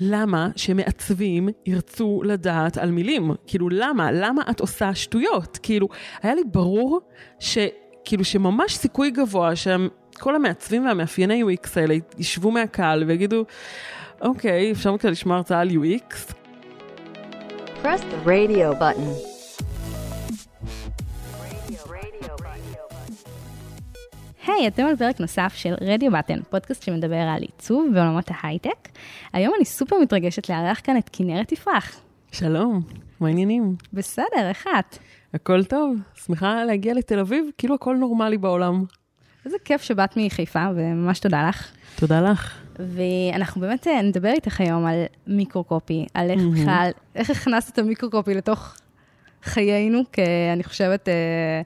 למה שמעצבים ירצו לדעת על מילים? כאילו, למה? למה את עושה שטויות? כאילו, היה לי ברור שכאילו שממש סיכוי גבוה שכל המעצבים והמאפייני UX האלה ישבו מהקהל ויגידו, אוקיי, אפשר בכלל לשמוע הרצאה על UX? Press the radio button. היי, hey, אתם על פרק נוסף של רדיו בטן, פודקאסט שמדבר על עיצוב בעולמות ההייטק. היום אני סופר מתרגשת לארח כאן את כנרת יפרח. שלום, מה העניינים? בסדר, איך את? הכל טוב, שמחה להגיע לתל אביב, כאילו הכל נורמלי בעולם. איזה כיף שבאת מחיפה, וממש תודה לך. תודה לך. ואנחנו באמת אה, נדבר איתך היום על מיקרו-קופי, על איך בכלל, איך הכנסת את המיקרו-קופי לתוך חיינו, כי אני חושבת, אה,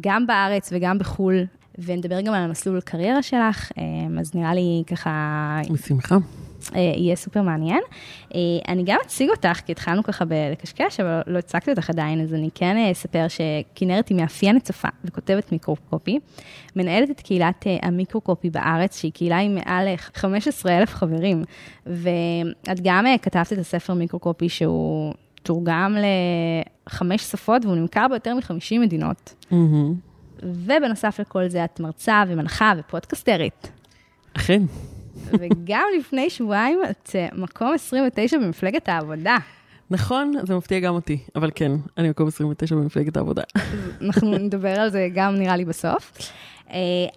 גם בארץ וגם בחו"ל, ונדבר גם על המסלול קריירה שלך, אה, אז נראה לי ככה... בשמחה. יהיה סופר מעניין. אני גם אציג אותך, כי התחלנו ככה בלקשקש, אבל לא הצגתי אותך עדיין, אז אני כן אספר שכנרת היא מאפיינת שפה וכותבת מיקרו-קופי, מנהלת את קהילת המיקרו-קופי בארץ, שהיא קהילה עם מעל 15,000 חברים, ואת גם כתבת את הספר מיקרו-קופי שהוא תורגם לחמש שפות והוא נמכר ביותר מ-50 מדינות. Mm-hmm. ובנוסף לכל זה את מרצה ומנחה ופודקסטרית. אכן. וגם לפני שבועיים את מקום 29 במפלגת העבודה. נכון, זה מפתיע גם אותי, אבל כן, אני מקום 29 במפלגת העבודה. אנחנו נדבר על זה גם נראה לי בסוף.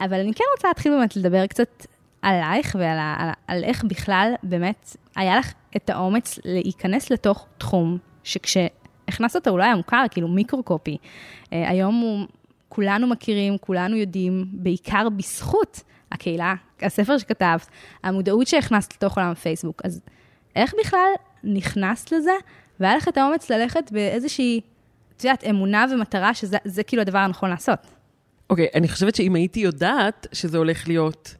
אבל אני כן רוצה להתחיל באמת לדבר קצת עלייך ועל על, על איך בכלל באמת היה לך את האומץ להיכנס לתוך תחום שכשהכנסת אותו הוא לא היה מוכר, כאילו מיקרו-קופי. היום הוא, כולנו מכירים, כולנו יודעים, בעיקר בזכות הקהילה, הספר שכתבת, המודעות שהכנסת לתוך עולם הפייסבוק. אז איך בכלל נכנסת לזה, והיה לך את האומץ ללכת באיזושהי, את יודעת, אמונה ומטרה שזה כאילו הדבר הנכון לעשות? אוקיי, okay, אני חושבת שאם הייתי יודעת שזה הולך להיות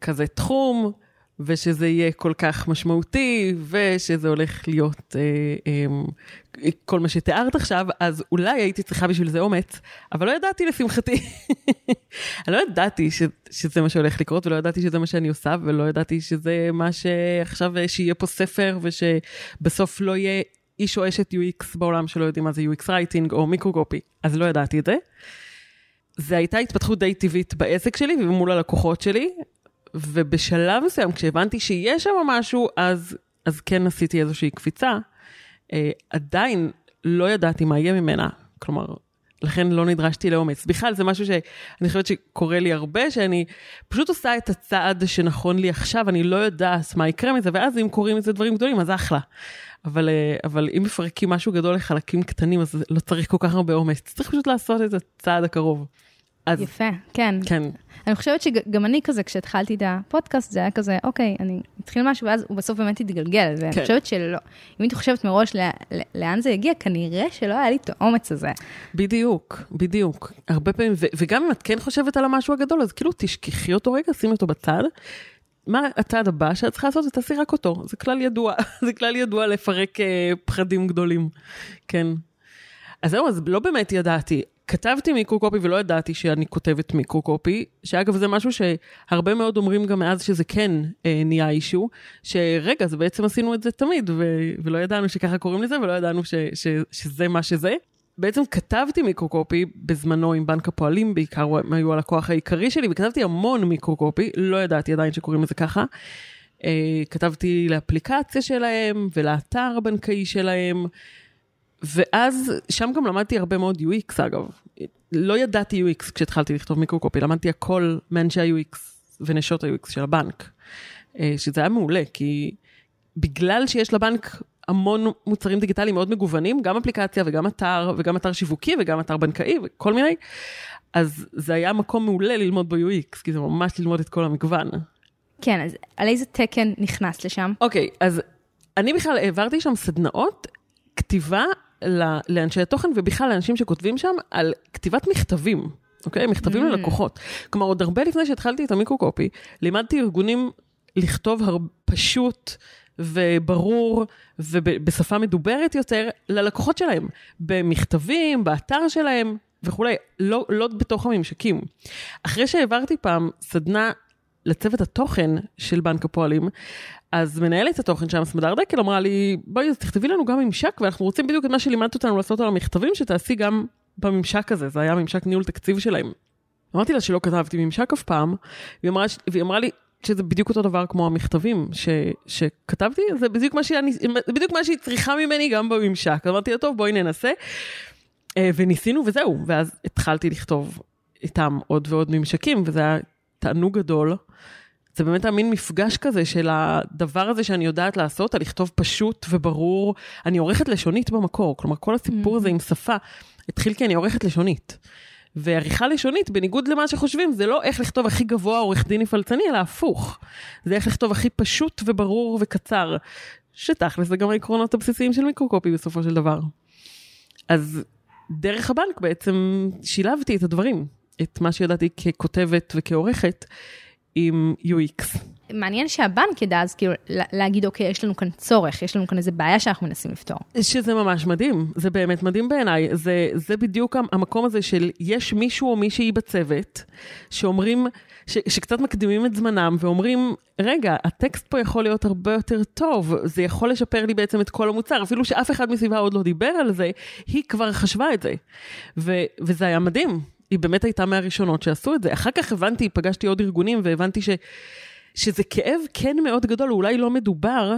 כזה תחום, ושזה יהיה כל כך משמעותי, ושזה הולך להיות אה, אה, כל מה שתיארת עכשיו, אז אולי הייתי צריכה בשביל זה אומץ, אבל לא ידעתי לשמחתי. אני לא ידעתי ש, שזה מה שהולך לקרות, ולא ידעתי שזה מה שאני עושה, ולא ידעתי שזה מה שעכשיו, שיהיה פה ספר, ושבסוף לא יהיה איש או אשת UX בעולם שלא יודעים מה זה UX רייטינג או מיקרוקופי, אז לא ידעתי את זה. זה הייתה התפתחות די טבעית בעסק שלי ומול הלקוחות שלי, ובשלב מסוים, כשהבנתי שיש שם משהו, אז, אז כן עשיתי איזושהי קפיצה. אה, עדיין לא ידעתי מה יהיה ממנה, כלומר, לכן לא נדרשתי לאומץ. בכלל, זה משהו שאני חושבת שקורה לי הרבה, שאני פשוט עושה את הצעד שנכון לי עכשיו, אני לא יודעת מה יקרה מזה, ואז אם קורים מזה דברים גדולים, אז אחלה. אבל, אה, אבל אם מפרקים משהו גדול לחלקים קטנים, אז לא צריך כל כך הרבה אומץ. צריך פשוט לעשות את הצעד הקרוב. אז... יפה, כן. כן. אני חושבת שגם אני כזה, כשהתחלתי את הפודקאסט, זה היה כזה, אוקיי, אני אתחיל משהו, ואז הוא בסוף באמת יתגלגל. ואני כן. חושבת שלא. אם הייתי חושבת מראש לא, לאן זה יגיע, כנראה שלא היה לי את האומץ הזה. בדיוק, בדיוק. הרבה פעמים, ו- וגם אם את כן חושבת על המשהו הגדול, אז כאילו תשכחי אותו רגע, שימי אותו בצד. מה הצעד הבא שאת צריכה לעשות? תעשי רק אותו. זה כלל ידוע, זה כלל ידוע לפרק אה, פחדים גדולים. כן. אז זהו, אז לא באמת ידעתי. כתבתי מיקרו-קופי ולא ידעתי שאני כותבת מיקרו-קופי, שאגב זה משהו שהרבה מאוד אומרים גם מאז שזה כן אה, נהיה אישו, שרגע, אז בעצם עשינו את זה תמיד, ו- ולא ידענו שככה קוראים לזה, ולא ידענו ש- ש- שזה מה שזה. בעצם כתבתי מיקרו-קופי בזמנו עם בנק הפועלים, בעיקר הם היו הלקוח העיקרי שלי, וכתבתי המון מיקרו-קופי, לא ידעתי עדיין שקוראים לזה ככה. אה, כתבתי לאפליקציה שלהם ולאתר הבנקאי שלהם. ואז שם גם למדתי הרבה מאוד UX אגב. לא ידעתי UX כשהתחלתי לכתוב מיקרו-קופי, למדתי הכל מאנשי ה-UX ונשות ה-UX של הבנק. אה, שזה היה מעולה, כי בגלל שיש לבנק המון מוצרים דיגיטליים מאוד מגוונים, גם אפליקציה וגם אתר, וגם אתר שיווקי וגם אתר בנקאי וכל מיני, אז זה היה מקום מעולה ללמוד בו-UX, כי זה ממש ללמוד את כל המגוון. כן, אז על איזה תקן נכנסת לשם? אוקיי, okay, אז אני בכלל העברתי שם סדנאות כתיבה לאנשי התוכן ובכלל לאנשים שכותבים שם על כתיבת מכתבים, אוקיי? מכתבים mm. ללקוחות. כלומר, עוד הרבה לפני שהתחלתי את המיקרו-קופי, לימדתי ארגונים לכתוב הר... פשוט וברור ובשפה מדוברת יותר ללקוחות שלהם, במכתבים, באתר שלהם וכולי, לא, לא בתוך הממשקים. אחרי שהעברתי פעם סדנה לצוות התוכן של בנק הפועלים, אז מנהלת התוכן שם, סמדר דקל, אמרה לי, בואי, אז תכתבי לנו גם ממשק, ואנחנו רוצים בדיוק את מה שלימדת אותנו לעשות על המכתבים, שתעשי גם בממשק הזה, זה היה ממשק ניהול תקציב שלהם. אמרתי לה שלא כתבתי ממשק אף פעם, והיא אמרה, והיא אמרה לי שזה בדיוק אותו דבר כמו המכתבים ש, שכתבתי, זה בדיוק מה, שאני, בדיוק מה שהיא צריכה ממני גם בממשק. אמרתי לה, טוב, בואי ננסה. אה, וניסינו וזהו, ואז התחלתי לכתוב איתם עוד ועוד ממשקים, וזה היה תענוג גדול. זה באמת המין מפגש כזה של הדבר הזה שאני יודעת לעשות, על לכתוב פשוט וברור. אני עורכת לשונית במקור, כלומר כל הסיפור הזה עם שפה התחיל כי אני עורכת לשונית. ועריכה לשונית, בניגוד למה שחושבים, זה לא איך לכתוב הכי גבוה עורך דין נפלצני, אלא הפוך. זה איך לכתוב הכי פשוט וברור וקצר. שתכל'ס זה גם העקרונות הבסיסיים של מיקרוקופי בסופו של דבר. אז דרך הבנק בעצם שילבתי את הדברים, את מה שידעתי ככותבת וכעורכת עם UX. מעניין שהבנק ידע אז כאילו להגיד, אוקיי, יש לנו כאן צורך, יש לנו כאן איזה בעיה שאנחנו מנסים לפתור. שזה ממש מדהים, זה באמת מדהים בעיניי. זה, זה בדיוק המקום הזה של יש מישהו או מישהי בצוות שאומרים, ש, שקצת מקדימים את זמנם ואומרים, רגע, הטקסט פה יכול להיות הרבה יותר טוב, זה יכול לשפר לי בעצם את כל המוצר, אפילו שאף אחד מסביבה עוד לא דיבר על זה, היא כבר חשבה את זה. ו, וזה היה מדהים. היא באמת הייתה מהראשונות שעשו את זה. אחר כך הבנתי, פגשתי עוד ארגונים והבנתי ש... שזה כאב כן מאוד גדול, אולי לא מדובר,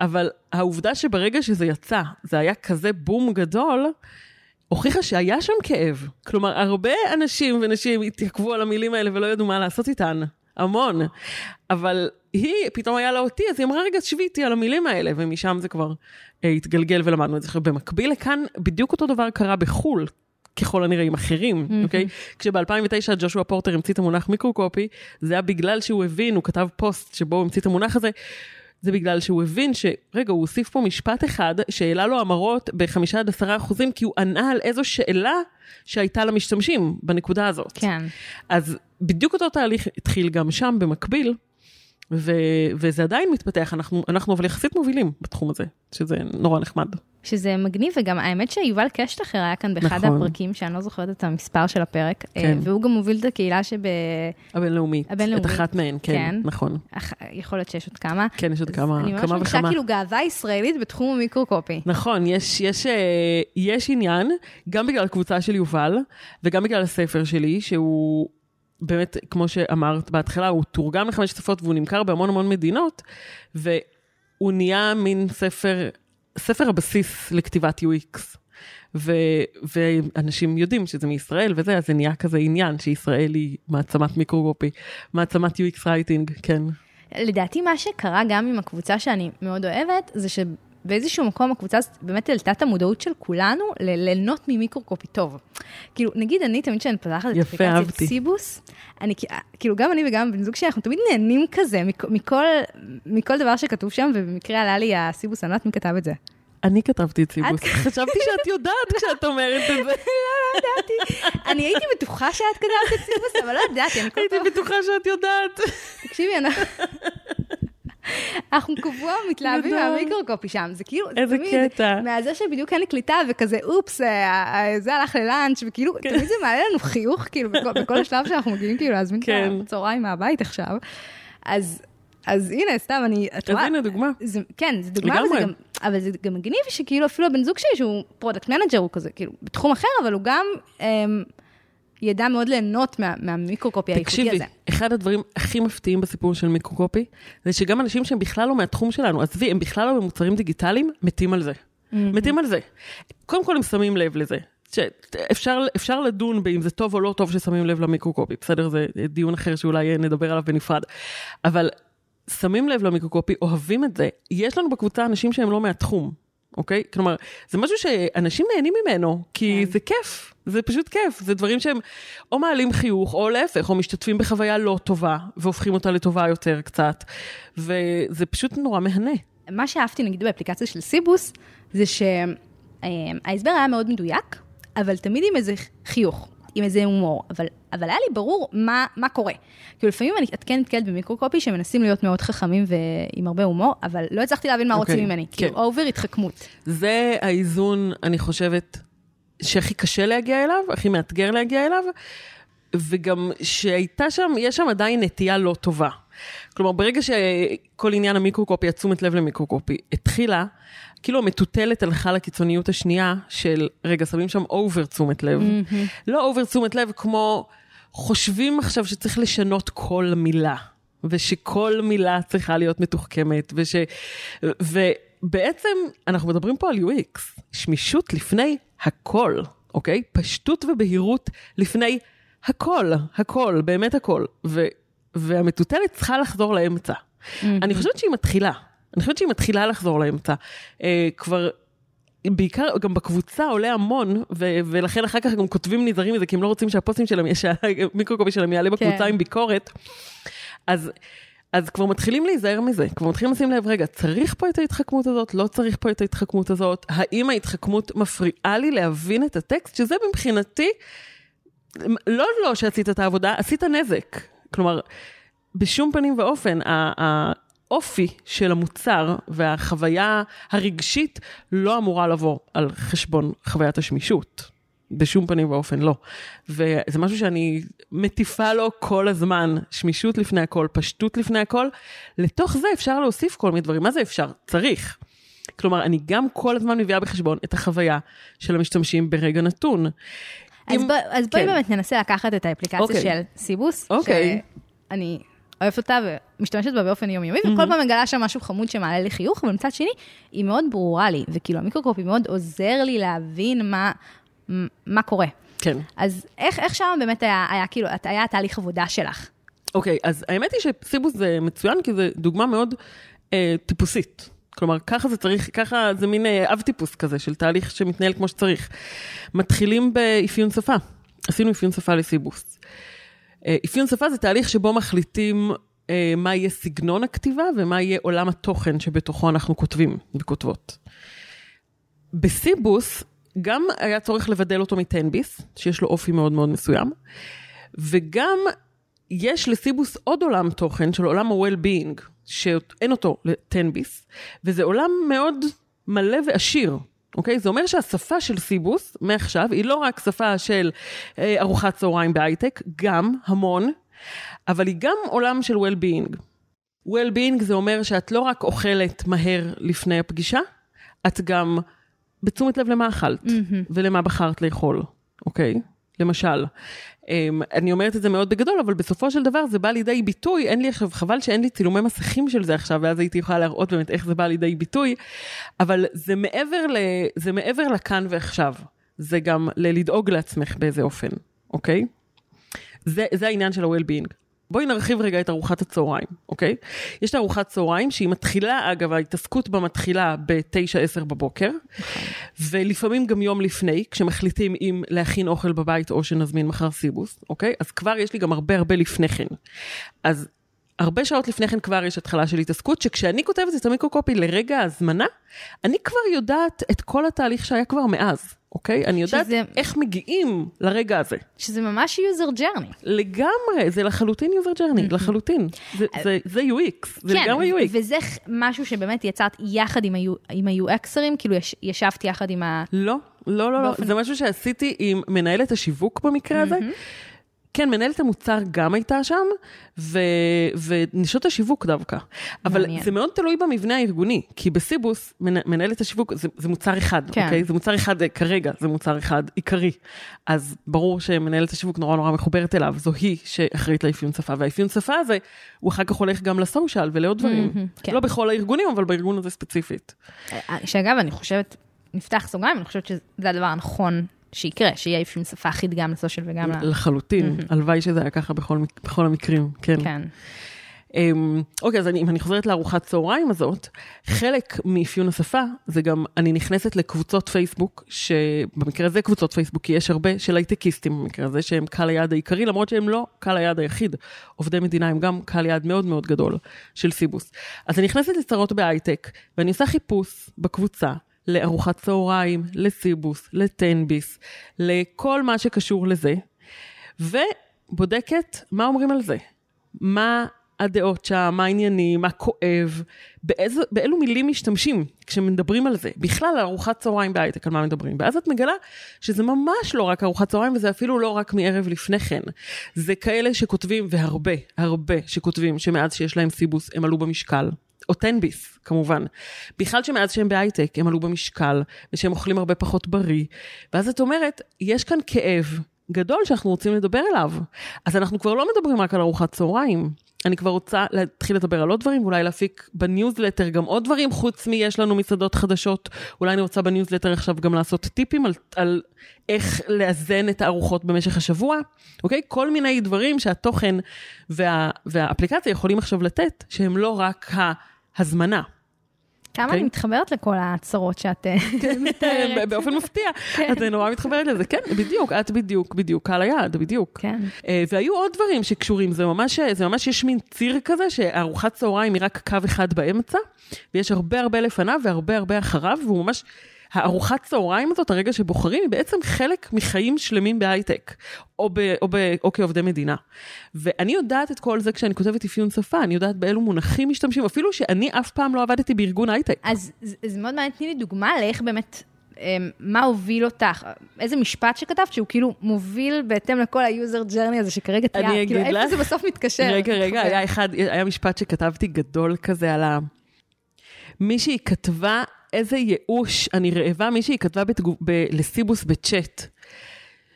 אבל העובדה שברגע שזה יצא, זה היה כזה בום גדול, הוכיחה שהיה שם כאב. כלומר, הרבה אנשים ונשים התעכבו על המילים האלה ולא ידעו מה לעשות איתן. המון. אבל היא, פתאום היה לה אותי, אז היא אמרה, רגע, שבי איתי על המילים האלה, ומשם זה כבר אה, התגלגל ולמדנו את זה. במקביל לכאן, בדיוק אותו דבר קרה בחו"ל. ככל הנראה עם אחרים, אוקיי? Mm-hmm. Okay? כשב-2009 ג'ושוע פורטר המציא את המונח מיקרוקופי, זה היה בגלל שהוא הבין, הוא כתב פוסט שבו הוא המציא את המונח הזה, זה בגלל שהוא הבין שרגע, הוא הוסיף פה משפט אחד שהעלה לו המרות ב-5 עד 10 אחוזים, כי הוא ענה על איזו שאלה שהייתה למשתמשים בנקודה הזאת. כן. אז בדיוק אותו תהליך התחיל גם שם במקביל. ו- וזה עדיין מתפתח, אנחנו, אנחנו אבל יחסית מובילים בתחום הזה, שזה נורא נחמד. שזה מגניב, וגם האמת שיובל קשטחר היה כאן באחד נכון. הפרקים, שאני לא זוכרת את המספר של הפרק, אה, כן. והוא גם מוביל את הקהילה שב... הבינלאומית. הבינלאומית. את אחת מהן, כן, כן, נכון. אח... יכול להיות שיש עוד כמה. כן, יש עוד כמה, כמה וכמה. אני ממש מרגישה כאילו גאווה ישראלית בתחום המיקרוקופי. נכון, יש, יש, אה, יש עניין, גם בגלל הקבוצה של יובל, וגם בגלל הספר שלי, שהוא... באמת, כמו שאמרת בהתחלה, הוא תורגם לחמש שפות והוא נמכר בהמון המון מדינות, והוא נהיה מין ספר, ספר הבסיס לכתיבת UX. ו, ואנשים יודעים שזה מישראל וזה, אז זה נהיה כזה עניין שישראל היא מעצמת מיקרוגופי, מעצמת UX רייטינג, כן. לדעתי מה שקרה גם עם הקבוצה שאני מאוד אוהבת, זה ש... באיזשהו מקום הקבוצה הזאת באמת העלתה את המודעות של כולנו ליהנות ממיקרוקופי טוב. כאילו, נגיד אני תמיד כשאני פותחת את אפליקציית סיבוס, אני כאילו גם אני וגם בן זוג שלי, אנחנו תמיד נהנים כזה מכל, מכל דבר שכתוב שם, ובמקרה עלה לי הסיבוס, אני לא יודעת מי כתב את זה. אני כתבתי את סיבוס, חשבתי שאת יודעת כשאת אומרת את זה. לא, לא ידעתי. אני הייתי בטוחה שאת כתבת את סיבוס, אבל לא ידעתי. הייתי בטוחה שאת יודעת. תקשיבי, אנחנו קבוע מתלהבים מהמיקרוקופי שם, זה כאילו, איזה קטע. מהזה שבדיוק אין לי קליטה וכזה, אופס, אה, אה, זה הלך ללאנץ', וכאילו, כן. תמיד זה מעלה לנו חיוך, כאילו, בכל שלב שאנחנו מגיעים, כאילו, להזמין את כן. הצהריים מהבית עכשיו. אז... אז הנה, סתם, אני... אז הנה דוגמה. זה, כן, זה דוגמה, וזה גם, אבל זה גם מגניב שכאילו אפילו הבן זוג שלי, שהוא product manager, הוא כזה, כאילו, בתחום אחר, אבל הוא גם אמ, ידע מאוד ליהנות מה, מה microcopy האיכותי הזה. תקשיבי, אחד הדברים הכי מפתיעים בסיפור של microcopy, זה שגם אנשים שהם בכלל לא מהתחום שלנו, עזבי, הם בכלל לא במוצרים דיגיטליים, מתים על זה. Mm-hmm. מתים על זה. קודם כל הם שמים לב לזה. שאפשר אפשר לדון באם זה טוב או לא טוב ששמים לב ל microcopy, בסדר? זה דיון אחר שאולי נדבר עליו בנפרד. אבל שמים לב למיקרוקופי, אוהבים את זה. יש לנו בקבוצה אנשים שהם לא מהתחום, אוקיי? כלומר, זה משהו שאנשים נהנים ממנו, כי כן. זה כיף, זה פשוט כיף. זה דברים שהם או מעלים חיוך, או להפך, או משתתפים בחוויה לא טובה, והופכים אותה לטובה יותר קצת, וזה פשוט נורא מהנה. מה שאהבתי, נגיד, באפליקציה של סיבוס, זה שההסבר היה מאוד מדויק, אבל תמיד עם איזה חיוך. עם איזה הומור, אבל, אבל היה לי ברור מה, מה קורה. כאילו לפעמים אני, את כן נתקלת ב microcopy שמנסים להיות מאוד חכמים ועם הרבה הומור, אבל לא הצלחתי להבין מה אוקיי, רוצים ממני. כן. כאילו over התחכמות. זה האיזון, אני חושבת, שהכי קשה להגיע אליו, הכי מאתגר להגיע אליו, וגם שהייתה שם, יש שם עדיין נטייה לא טובה. כלומר, ברגע שכל עניין ה microcopy, התשומת לב ל microcopy, התחילה, כאילו המטוטלת הלכה לקיצוניות השנייה של, רגע, שמים שם over תשומת לב. לא אובר תשומת לב כמו, חושבים עכשיו שצריך לשנות כל מילה, ושכל מילה צריכה להיות מתוחכמת, וש... ובעצם אנחנו מדברים פה על UX, שמישות לפני הכל, אוקיי? פשטות ובהירות לפני הכל, הכל, באמת הכל. ו... והמטוטלת צריכה לחזור לאמצע. אני חושבת שהיא מתחילה, אני חושבת שהיא מתחילה לחזור לאמצע. אה, כבר, בעיקר, גם בקבוצה עולה המון, ו- ולכן אחר כך גם כותבים נזהרים מזה, כי הם לא רוצים שהפוסטים שלהם, שהמיקרוקופי שלהם יעלה בקבוצה כן. עם ביקורת. אז... אז כבר מתחילים להיזהר מזה, כבר מתחילים לשים לב, רגע, צריך פה את ההתחכמות הזאת, לא צריך פה את ההתחכמות הזאת, האם ההתחכמות מפריעה לי להבין את הטקסט, שזה מבחינתי, לא לא שעשית את העבודה, עשית נזק. כלומר, בשום פנים ואופן, האופי של המוצר והחוויה הרגשית לא אמורה לבוא על חשבון חוויית השמישות. בשום פנים ואופן לא. וזה משהו שאני מטיפה לו כל הזמן, שמישות לפני הכל, פשטות לפני הכל. לתוך זה אפשר להוסיף כל מיני דברים. מה זה אפשר? צריך. כלומר, אני גם כל הזמן מביאה בחשבון את החוויה של המשתמשים ברגע נתון. אז, אם- בוא, אז בואי כן. באמת ננסה לקחת את האפליקציה אוקיי. של סיבוס, אוקיי. שאני אוהבת אותה ומשתמשת בה באופן יומיומי, וכל פעם מגלה שם משהו חמוד שמעלה לי חיוך, אבל מצד שני, היא מאוד ברורה לי, וכאילו המיקרוקופי מאוד עוזר לי להבין מה, מה קורה. כן. אז איך, איך שם באמת היה, היה כאילו, היה התהליך עבודה שלך? אוקיי, אז האמת היא שסיבוס זה מצוין, כי זה דוגמה מאוד אה, טיפוסית. כלומר, ככה זה צריך, ככה זה מין אה, אב טיפוס כזה של תהליך שמתנהל כמו שצריך. מתחילים באפיון שפה. עשינו אפיון שפה לסיבוס. אה, אפיון שפה זה תהליך שבו מחליטים אה, מה יהיה סגנון הכתיבה ומה יהיה עולם התוכן שבתוכו אנחנו כותבים וכותבות. בסיבוס גם היה צורך לבדל אותו מטנביס, שיש לו אופי מאוד מאוד מסוים, וגם יש לסיבוס עוד עולם תוכן של עולם ה-well-being, שאין אותו לטנביס, וזה עולם מאוד מלא ועשיר. אוקיי? זה אומר שהשפה של סיבוס, מעכשיו, היא לא רק שפה של אה, ארוחת צהריים בהייטק, גם המון, אבל היא גם עולם של well-being. well-being זה אומר שאת לא רק אוכלת מהר לפני הפגישה, את גם בתשומת לב למה אכלת ולמה בחרת לאכול, אוקיי? למשל. אמ, אני אומרת את זה מאוד בגדול, אבל בסופו של דבר זה בא לידי ביטוי, אין לי עכשיו, חבל שאין לי צילומי מסכים של זה עכשיו, ואז הייתי יכולה להראות באמת איך זה בא לידי ביטוי, אבל זה מעבר, ל, זה מעבר לכאן ועכשיו. זה גם ללדאוג לעצמך באיזה אופן, אוקיי? זה, זה העניין של ה-well-being. בואי נרחיב רגע את ארוחת הצהריים, אוקיי? יש את ארוחת צהריים שהיא מתחילה, אגב, ההתעסקות בה מתחילה ב-9-10 בבוקר, ולפעמים גם יום לפני, כשמחליטים אם להכין אוכל בבית או שנזמין מחר סיבוס, אוקיי? אז כבר יש לי גם הרבה הרבה לפני כן. אז הרבה שעות לפני כן כבר יש התחלה של התעסקות, שכשאני כותבת את המיקרוקופי לרגע ההזמנה, אני כבר יודעת את כל התהליך שהיה כבר מאז, אוקיי? אני יודעת שזה- איך מגיעים לרגע הזה. שזה ממש user journey. לגמרי, זה לחלוטין user journey, לחלוטין. זה, זה, זה UX, זה לגמרי UX. וזה משהו שבאמת יצרת יחד עם ה-U- עם ה-UXרים, כאילו יש- ישבתי יחד עם ה... לא, לא, לא, לא, באופן- זה משהו שעשיתי עם מנהלת השיווק במקרה הזה. כן, מנהלת המוצר גם הייתה שם, ו... ונשות השיווק דווקא. אבל מעניין. זה מאוד תלוי במבנה הארגוני, כי בסיבוס, מנ... מנהלת השיווק זה, זה מוצר אחד, כן. אוקיי? זה מוצר אחד, אה, כרגע זה מוצר אחד עיקרי. אז ברור שמנהלת השיווק נורא נורא מחוברת אליו, זו היא שאחראית לאפיון שפה, והאפיון שפה הזה, הוא אחר כך הולך גם לסושיאל ולעוד דברים. כן. לא בכל הארגונים, אבל בארגון הזה ספציפית. שאגב, אני חושבת, נפתח סוגריים, אני חושבת שזה הדבר הנכון שיקרה, שיהיה אפיון שפה אחיד גם לסושיאל וגם ל... לחלוטין, הלוואי שזה היה ככה בכל, בכל המקרים, כן. כן. אמ, אוקיי, אז אני, אם אני חוזרת לארוחת צהריים הזאת, חלק מאפיון השפה זה גם, אני נכנסת לקבוצות פייסבוק, שבמקרה הזה קבוצות פייסבוק, כי יש הרבה של הייטקיסטים במקרה הזה, שהם קהל היעד העיקרי, למרות שהם לא קהל היעד היחיד. עובדי מדינה הם גם קהל יעד מאוד מאוד גדול של סיבוס. אז אני נכנסת לצרות בהייטק, ואני עושה חיפוש בקבוצה. לארוחת צהריים, לסיבוס, לטנביס, לכל מה שקשור לזה. ובודקת מה אומרים על זה. מה הדעות שם, מה העניינים, מה כואב, באיזו, באילו מילים משתמשים כשמדברים על זה. בכלל, על ארוחת צהריים בהייטק, על מה מדברים. ואז את מגלה שזה ממש לא רק ארוחת צהריים, וזה אפילו לא רק מערב לפני כן. זה כאלה שכותבים, והרבה, הרבה שכותבים, שמאז שיש להם סיבוס הם עלו במשקל. או תן-ביס, כמובן. בכלל שמאז שהם בהייטק, הם עלו במשקל, ושהם אוכלים הרבה פחות בריא. ואז את אומרת, יש כאן כאב גדול שאנחנו רוצים לדבר עליו. אז אנחנו כבר לא מדברים רק על ארוחת צהריים. אני כבר רוצה להתחיל לדבר על עוד דברים, ואולי להפיק בניוזלטר גם עוד דברים, חוץ מ"יש לנו מסעדות חדשות". אולי אני רוצה בניוזלטר עכשיו גם לעשות טיפים על, על איך לאזן את הארוחות במשך השבוע, אוקיי? כל מיני דברים שהתוכן וה, והאפליקציה יכולים עכשיו לתת, שהם לא רק ההזמנה. כמה אוקיי. אני מתחברת לכל ההצהרות שאת אה, מתארת. באופן מפתיע, את נורא מתחברת לזה, כן, בדיוק, את בדיוק, בדיוק, קהל היעד, בדיוק. כן. אה, והיו עוד דברים שקשורים, זה ממש, זה ממש יש מין ציר כזה, שארוחת צהריים היא רק קו אחד באמצע, ויש הרבה הרבה לפניו והרבה הרבה אחריו, והוא ממש, הארוחת צהריים הזאת, הרגע שבוחרים, היא בעצם חלק מחיים שלמים בהייטק, או, ב, או, ב, או כעובדי מדינה. ואני יודעת את כל זה כשאני כותבת אפיון שפה, אני יודעת באילו מונחים משתמשים, אפילו שאני אף פעם לא עבדתי בארגון הייטק. אז זה מאוד מעניין, תני לי דוגמה לאיך באמת, אמ, מה הוביל אותך, איזה משפט שכתבת שהוא כאילו מוביל בהתאם לכל ה-user journey הזה שכרגע אני כאילו איפה לך. זה בסוף מתקשר? רגע, רגע. היה אחד, היה משפט שכתבתי גדול כזה על ה... מישהי כתבה איזה ייאוש, אני רעבה, מישהי כתבה בתגוב, ב, לסיבוס בצ'אט,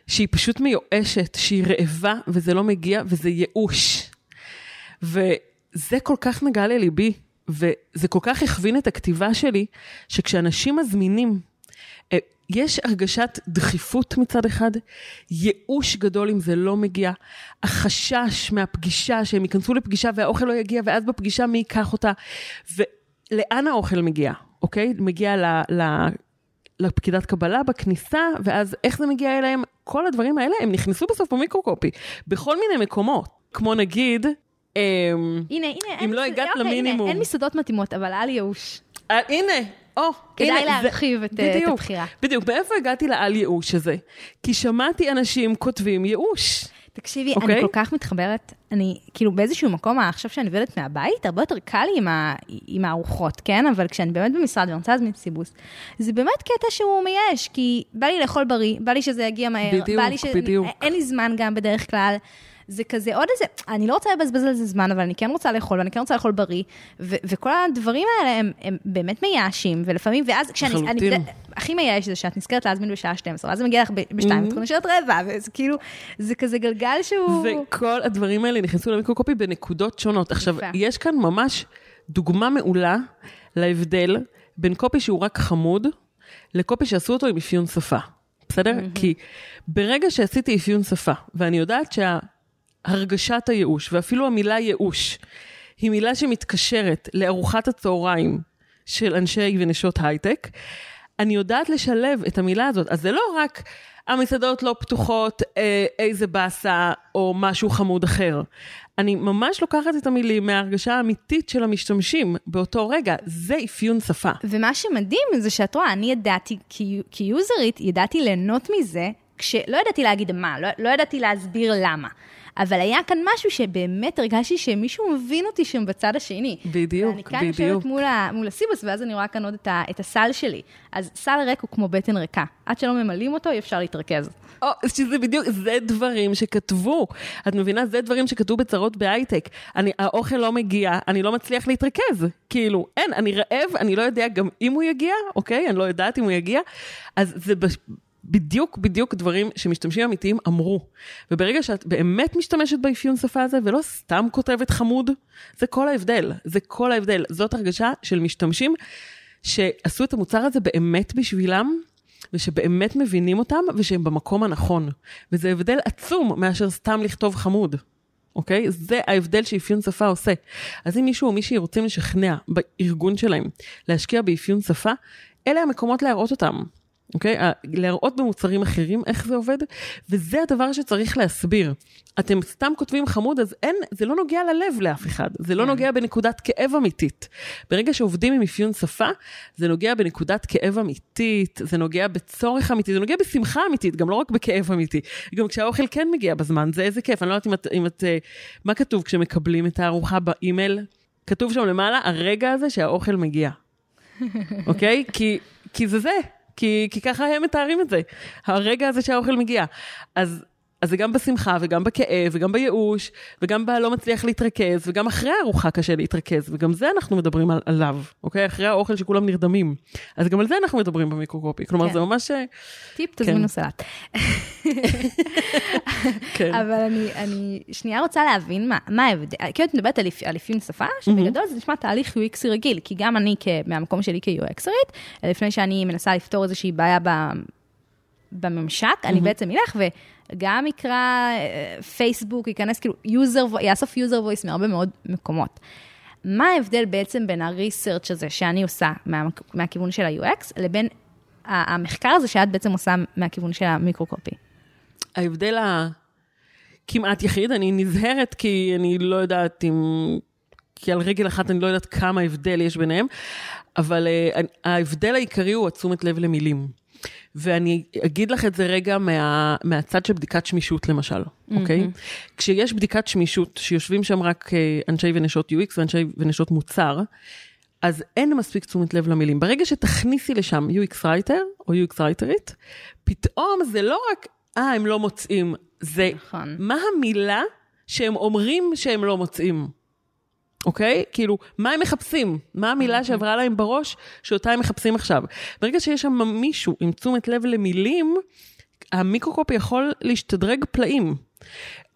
שהיא פשוט מיואשת, שהיא רעבה וזה לא מגיע וזה ייאוש. וזה כל כך נגע לליבי, וזה כל כך הכווין את הכתיבה שלי, שכשאנשים מזמינים, אה, יש הרגשת דחיפות מצד אחד, ייאוש גדול אם זה לא מגיע, החשש מהפגישה, שהם ייכנסו לפגישה והאוכל לא יגיע, ואז בפגישה מי ייקח אותה, ולאן האוכל מגיע, אוקיי? מגיע ל... ל לפקידת קבלה בכניסה, ואז איך זה מגיע אליהם? כל הדברים האלה, הם נכנסו בסוף במיקרוקופי, בכל מיני מקומות, כמו נגיד, אמ, הנה, הנה, אם לא הגעת אוקיי, הנה, למינימום. אין מסעדות מתאימות, אבל על ייאוש. אה, הנה, או, כדאי הנה, זה- להרחיב את, אה, את בדיוק, הבחירה. בדיוק, מאיפה הגעתי לעל ייאוש הזה? כי שמעתי אנשים כותבים ייאוש. תקשיבי, אוקיי? אני כל כך מתחברת, אני כאילו באיזשהו מקום, עכשיו שאני עובדת מהבית, הרבה יותר קל לי עם, ה, עם הארוחות, כן? אבל כשאני באמת במשרד ואני רוצה להזמין סיבוס, זה באמת קטע שהוא מייאש, כי בא לי לאכול בריא, בא לי שזה יגיע מהר, בדיוק, בא לי ש... בדיוק. אין לי זמן גם בדרך כלל. זה כזה עוד איזה, אני לא רוצה לבזבז על זה זמן, אבל אני כן רוצה לאכול, ואני כן רוצה לאכול בריא, ו- וכל הדברים האלה הם, הם באמת מייאשים, ולפעמים, ואז כשאני, אני. הכי מייאש זה שאת נזכרת להזמין בשעה 12, ואז זה מגיע לך ב- בשתיים, Mhm. את נשארת רבע, וזה כאילו, זה כזה גלגל שהוא... וכל הדברים האלה נכנסו למיקרוקופי בנקודות שונות. עכשיו, יפה. יש כאן ממש דוגמה מעולה להבדל בין קופי שהוא רק חמוד, לקופי שעשו אותו עם אפיון שפה. בסדר? כי ברגע שעשיתי אפיון שפה, ואני יודעת שהרגשת הייאוש, ואפילו המילה ייאוש, היא מילה שמתקשרת לארוחת הצהריים של אנשי ונשות הייטק, אני יודעת לשלב את המילה הזאת. אז זה לא רק המסעדות לא פתוחות, אה, איזה באסה, או משהו חמוד אחר. אני ממש לוקחת את המילים מההרגשה האמיתית של המשתמשים באותו רגע. זה אפיון שפה. ומה שמדהים זה שאת רואה, אני ידעתי, כיו- כיוזרית, ידעתי ליהנות מזה, כשלא ידעתי להגיד מה, לא, לא ידעתי להסביר למה. אבל היה כאן משהו שבאמת הרגשתי שמישהו מבין אותי שם בצד השני. בדיוק, ואני כאן בדיוק. יושבת מול, ה, מול הסיבוס, ואז אני רואה כאן עוד את, ה, את הסל שלי. אז סל ריק הוא כמו בטן ריקה. עד שלא ממלאים אותו, אי אפשר להתרכז. או, שזה בדיוק, זה דברים שכתבו. את מבינה? זה דברים שכתבו בצרות בהייטק. אני, האוכל לא מגיע, אני לא מצליח להתרכז. כאילו, אין, אני רעב, אני לא יודע גם אם הוא יגיע, אוקיי? אני לא יודעת אם הוא יגיע. אז זה בש... בדיוק, בדיוק דברים שמשתמשים אמיתיים אמרו. וברגע שאת באמת משתמשת באפיון שפה הזה, ולא סתם כותבת חמוד, זה כל ההבדל. זה כל ההבדל. זאת הרגשה של משתמשים שעשו את המוצר הזה באמת בשבילם, ושבאמת מבינים אותם, ושהם במקום הנכון. וזה הבדל עצום מאשר סתם לכתוב חמוד, אוקיי? זה ההבדל שאפיון שפה עושה. אז אם מישהו או מישהי רוצים לשכנע בארגון שלהם להשקיע באפיון שפה, אלה המקומות להראות אותם. אוקיי? ה- להראות במוצרים אחרים איך זה עובד, וזה הדבר שצריך להסביר. אתם סתם כותבים חמוד, אז אין, זה לא נוגע ללב לאף אחד, זה לא כן. נוגע בנקודת כאב אמיתית. ברגע שעובדים עם אפיון שפה, זה נוגע בנקודת כאב אמיתית, זה נוגע בצורך אמיתי, זה נוגע בשמחה אמיתית, גם לא רק בכאב אמיתי. גם כשהאוכל כן מגיע בזמן, זה איזה כיף. אני לא יודעת אם את... אם את אה, מה כתוב כשמקבלים את הארוחה באימייל? כתוב שם למעלה, הרגע הזה שהאוכל מגיע. אוקיי? כי, כי זה זה, כי, כי ככה הם מתארים את זה. הרגע הזה שהאוכל מגיע. אז, אז זה גם בשמחה, וגם בכאב, וגם בייאוש, וגם בלא מצליח להתרכז, וגם אחרי הארוחה קשה להתרכז, וגם זה אנחנו מדברים על, עליו, אוקיי? אחרי האוכל שכולם נרדמים. אז גם על זה אנחנו מדברים במיקרוקופי. כלומר, כן. זה ממש... אה, טיפ, תזמינו סלט. כן. אבל אני, אני שנייה רוצה להבין מה, מה ההבדל, כאילו את מדברת על, על אפיון שפה, שבגדול זה נשמע תהליך UX רגיל, כי גם אני, מהמקום שלי כ-UXרית, לפני שאני מנסה לפתור איזושהי בעיה ב, בממשק, אני בעצם אלך וגם אקרא אה, פייסבוק, ייכנס כאילו user, יאסוף user voice מהרבה מאוד מקומות. מה ההבדל בעצם בין ה research הזה שאני עושה מה, מהכיוון של ה-UX, לבין המחקר הזה שאת בעצם עושה מהכיוון של ה microcopy? ההבדל הכמעט יחיד, אני נזהרת כי אני לא יודעת אם... כי על רגל אחת אני לא יודעת כמה הבדל יש ביניהם, אבל uh, ההבדל העיקרי הוא התשומת לב למילים. ואני אגיד לך את זה רגע מה, מהצד של בדיקת שמישות למשל, אוקיי? כשיש בדיקת שמישות, שיושבים שם רק אה, אנשי ונשות UX ואנשי ונשות מוצר, אז אין מספיק תשומת לב למילים. ברגע שתכניסי לשם UX writer או UX writerית, פתאום זה לא רק, אה, הם לא מוצאים, זה נכון. מה המילה שהם אומרים שהם לא מוצאים. אוקיי? כאילו, מה הם מחפשים? מה המילה שעברה להם בראש שאותה הם מחפשים עכשיו? ברגע שיש שם מישהו עם תשומת לב למילים, המיקרוקופי יכול להשתדרג פלאים.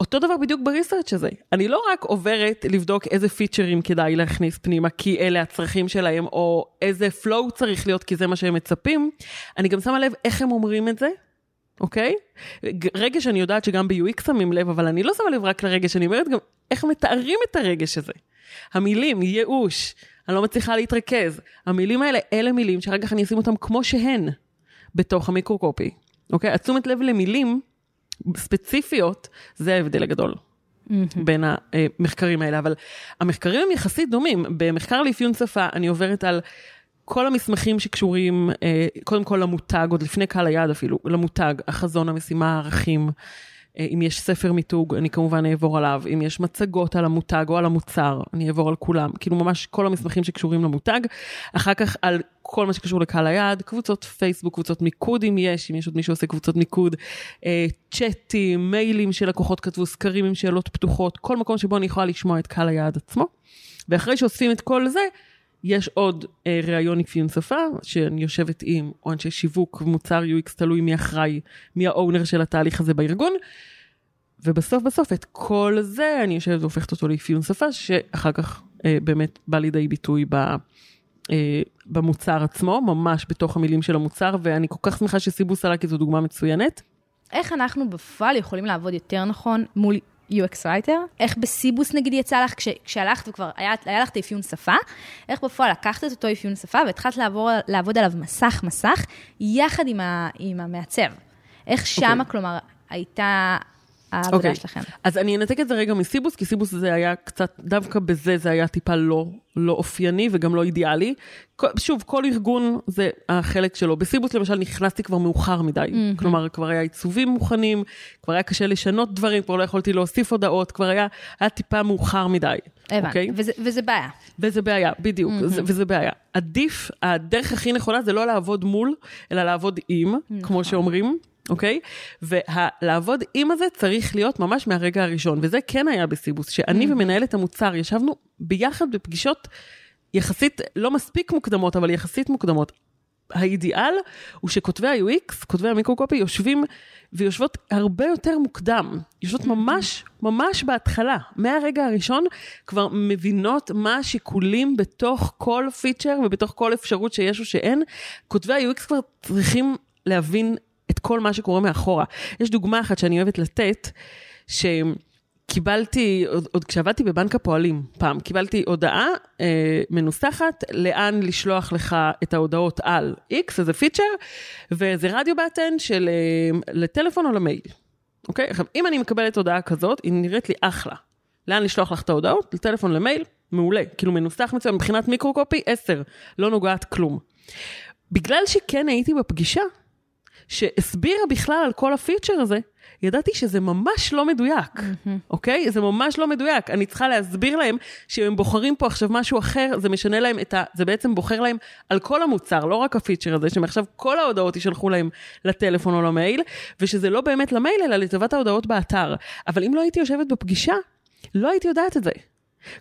אותו דבר בדיוק בריסרצ' הזה. אני לא רק עוברת לבדוק איזה פיצ'רים כדאי להכניס פנימה, כי אלה הצרכים שלהם, או איזה flow צריך להיות, כי זה מה שהם מצפים, אני גם שמה לב איך הם אומרים את זה, אוקיי? ג- רגע שאני יודעת שגם ב-UX שמים לב, אבל אני לא שמה לב רק לרגש, אני אומרת גם איך מתארים את הרגש הזה. המילים, ייאוש, אני לא מצליחה להתרכז. המילים האלה, אלה מילים שאחר כך אני אשים אותם כמו שהן בתוך המיקרוקופי. אוקיי? התשומת לב למילים ספציפיות, זה ההבדל הגדול. בין המחקרים האלה, אבל המחקרים הם יחסית דומים. במחקר לאפיון שפה אני עוברת על כל המסמכים שקשורים, אה, קודם כל למותג, עוד לפני קהל היעד אפילו, למותג, החזון, המשימה, הערכים. אה, אם יש ספר מיתוג, אני כמובן אעבור עליו. אם יש מצגות על המותג או על המוצר, אני אעבור על כולם. כאילו ממש כל המסמכים שקשורים למותג. אחר כך על כל מה שקשור לקהל היעד, קבוצות פייסבוק, קבוצות מיקוד אם יש, אם יש עוד מישהו שעושה קבוצות מיקוד, אה, צ'אטים, מיילים שלקוחות כתבו, סקרים עם שאלות פתוחות, כל מקום שבו אני יכולה לשמוע את קהל היעד עצמו. ואחרי שאוספים את כל זה, יש עוד אה, ראיון אפיון שפה, שאני יושבת עם, או אנשי שיווק, מוצר UX, תלוי מי אחראי, מי האונר של התהליך הזה בארגון. ובסוף בסוף את כל זה אני יושבת והופכת אותו לאפיון שפה, שאחר כך אה, באמת בא לידי ביטוי ב, אה, במוצר עצמו, ממש בתוך המילים של המוצר, ואני כל כך שמחה שסיבוס עלה, כי זו דוגמה מצוינת. איך אנחנו בפועל יכולים לעבוד יותר נכון מול UX writer? איך בסיבוס נגיד יצא לך, כש, כשהלכת וכבר היה, היה לך את האפיון שפה, איך בפועל לקחת את אותו אפיון שפה והתחלת לעבור, לעבוד עליו מסך מסך, יחד עם, ה, עם המעצב? איך שמה, אוקיי. כלומר, הייתה העבודה אוקיי. שלכם? אז אני אנתק את זה רגע מסיבוס, כי סיבוס זה היה קצת, דווקא בזה זה היה טיפה לא, לא אופייני וגם לא אידיאלי. שוב, כל ארגון זה החלק שלו. בסיבוס למשל נכנסתי כבר מאוחר מדי. Mm-hmm. כלומר, כבר היה עיצובים מוכנים, כבר היה קשה לשנות דברים, כבר לא יכולתי להוסיף הודעות, כבר היה, היה טיפה מאוחר מדי. הבנתי, אוקיי? וזה, וזה בעיה. וזה בעיה, בדיוק, mm-hmm. זה, וזה בעיה. עדיף, הדרך הכי נכונה זה לא לעבוד מול, אלא לעבוד עם, נכון. כמו שאומרים, אוקיי? ולעבוד עם הזה צריך להיות ממש מהרגע הראשון, וזה כן היה בסיבוס, שאני mm-hmm. ומנהלת המוצר ישבנו ביחד בפגישות יחסית, לא מספיק מוקדמות, אבל יחסית מוקדמות. האידיאל הוא שכותבי ה-UX, כותבי המיקרוקופי, יושבים ויושבות הרבה יותר מוקדם. יושבות ממש, ממש בהתחלה. מהרגע הראשון כבר מבינות מה השיקולים בתוך כל פיצ'ר ובתוך כל אפשרות שיש או שאין. כותבי ה-UX כבר צריכים להבין את כל מה שקורה מאחורה. יש דוגמה אחת שאני אוהבת לתת, שכמעט קיבלתי, עוד, עוד כשעבדתי בבנק הפועלים פעם, קיבלתי הודעה אה, מנוסחת לאן לשלוח לך את ההודעות על X, איזה פיצ'ר, וזה רדיו בטן של אה, לטלפון או למייל. אוקיי? עכשיו, אם אני מקבלת הודעה כזאת, היא נראית לי אחלה. לאן לשלוח לך את ההודעות? לטלפון, למייל, מעולה. כאילו מנוסח מצוין, מבחינת מיקרו-קופי, 10, לא נוגעת כלום. בגלל שכן הייתי בפגישה, שהסבירה בכלל על כל הפיצ'ר הזה, ידעתי שזה ממש לא מדויק, אוקיי? זה ממש לא מדויק. אני צריכה להסביר להם שאם הם בוחרים פה עכשיו משהו אחר, זה משנה להם את ה... זה בעצם בוחר להם על כל המוצר, לא רק הפיצ'ר הזה, שמעכשיו כל ההודעות יישלחו להם לטלפון או למייל, ושזה לא באמת למייל, אלא לטובת ההודעות באתר. אבל אם לא הייתי יושבת בפגישה, לא הייתי יודעת את זה.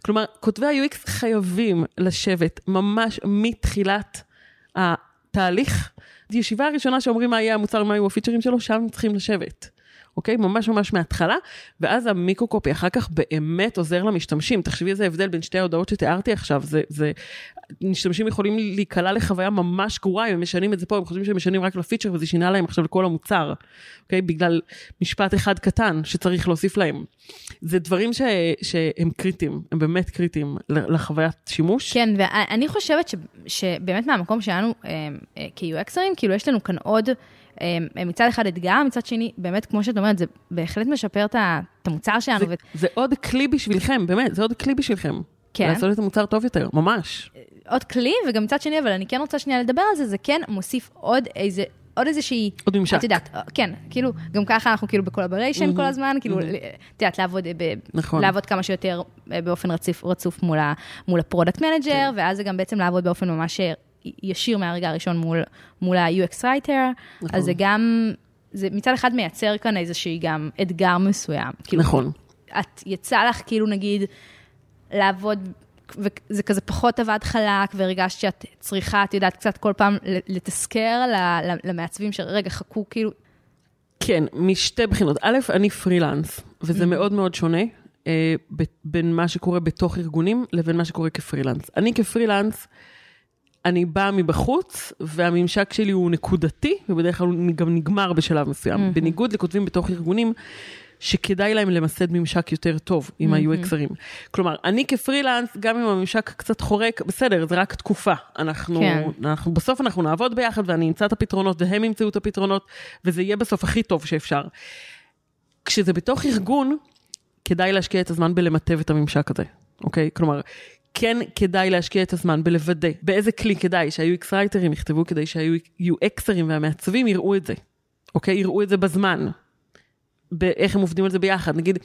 כלומר, כותבי ה-UX חייבים לשבת ממש מתחילת התהליך. ישיבה הראשונה שאומרים מה יהיה המוצר, מה יהיו הפיצ'רים שלו, שם צריכים לשבת. אוקיי? ממש ממש מההתחלה, ואז המיקרו-קופי אחר כך באמת עוזר למשתמשים. תחשבי איזה הבדל בין שתי ההודעות שתיארתי עכשיו, זה, זה, משתמשים יכולים להיקלע לחוויה ממש גרועה, הם משנים את זה פה, הם חושבים שהם משנים רק לפיצ'ר, וזה שינה להם עכשיו לכל המוצר, אוקיי? בגלל משפט אחד קטן שצריך להוסיף להם. זה דברים ש, שהם קריטיים, הם באמת קריטיים לחוויית שימוש. כן, ואני חושבת ש, שבאמת מהמקום שלנו אה, אה, כ-UXרים, כאילו יש לנו כאן עוד... אה, מצד אחד אתגר, מצד שני, באמת, כמו שאת אומרת, זה בהחלט משפר את המוצר שלנו. זה, ו... זה עוד כלי בשבילכם, באמת, זה עוד כלי בשבילכם. כן. לעשות את המוצר טוב יותר, ממש. עוד כלי, וגם מצד שני, אבל אני כן רוצה שנייה לדבר על זה, זה כן מוסיף עוד איזה... עוד איזושהי... עוד ממשק. את יודעת, כן, כאילו, גם ככה אנחנו כאילו ב collaboration mm-hmm. כל הזמן, כאילו, את mm-hmm. יודעת, לעבוד, ב, נכון. לעבוד כמה שיותר אה, באופן רציף, רצוף מול, ה, מול ה product manager, כן. ואז זה גם בעצם לעבוד באופן ממש ישיר מהרגע הראשון מול, מול ה-UX writer, נכון. אז זה גם, זה מצד אחד מייצר כאן איזושהי גם אתגר מסוים. כאילו, נכון. את יצא לך כאילו נגיד לעבוד, וזה כזה פחות עבד חלק, והרגשת שאת צריכה, את יודעת, קצת כל פעם לתזכר למעצבים שרגע, חכו כאילו. כן, משתי בחינות. א', אני פרילנס, וזה mm-hmm. מאוד מאוד שונה. אה, בין מה שקורה בתוך ארגונים לבין מה שקורה כפרילנס. אני כפרילנס, אני באה מבחוץ, והממשק שלי הוא נקודתי, ובדרך כלל הוא גם נגמר בשלב מסוים. Mm-hmm. בניגוד לכותבים בתוך ארגונים, שכדאי להם למסד ממשק יותר טוב עם mm-hmm. ה-UXרים. כלומר, אני כפרילנס, גם אם הממשק קצת חורק, בסדר, זה רק תקופה. אנחנו, כן. אנחנו, בסוף אנחנו נעבוד ביחד, ואני אמצא את הפתרונות, והם ימצאו את הפתרונות, וזה יהיה בסוף הכי טוב שאפשר. כשזה בתוך ארגון, כדאי להשקיע את הזמן בלמטב את הממשק הזה, אוקיי? כלומר, כן כדאי להשקיע את הזמן בלוודא באיזה כלי כדאי שה-UX רייטרים יכתבו כדי שה-UXרים והמעצבים יראו את זה, אוקיי? יראו את זה בזמן. באיך הם עובדים על זה ביחד. נגיד,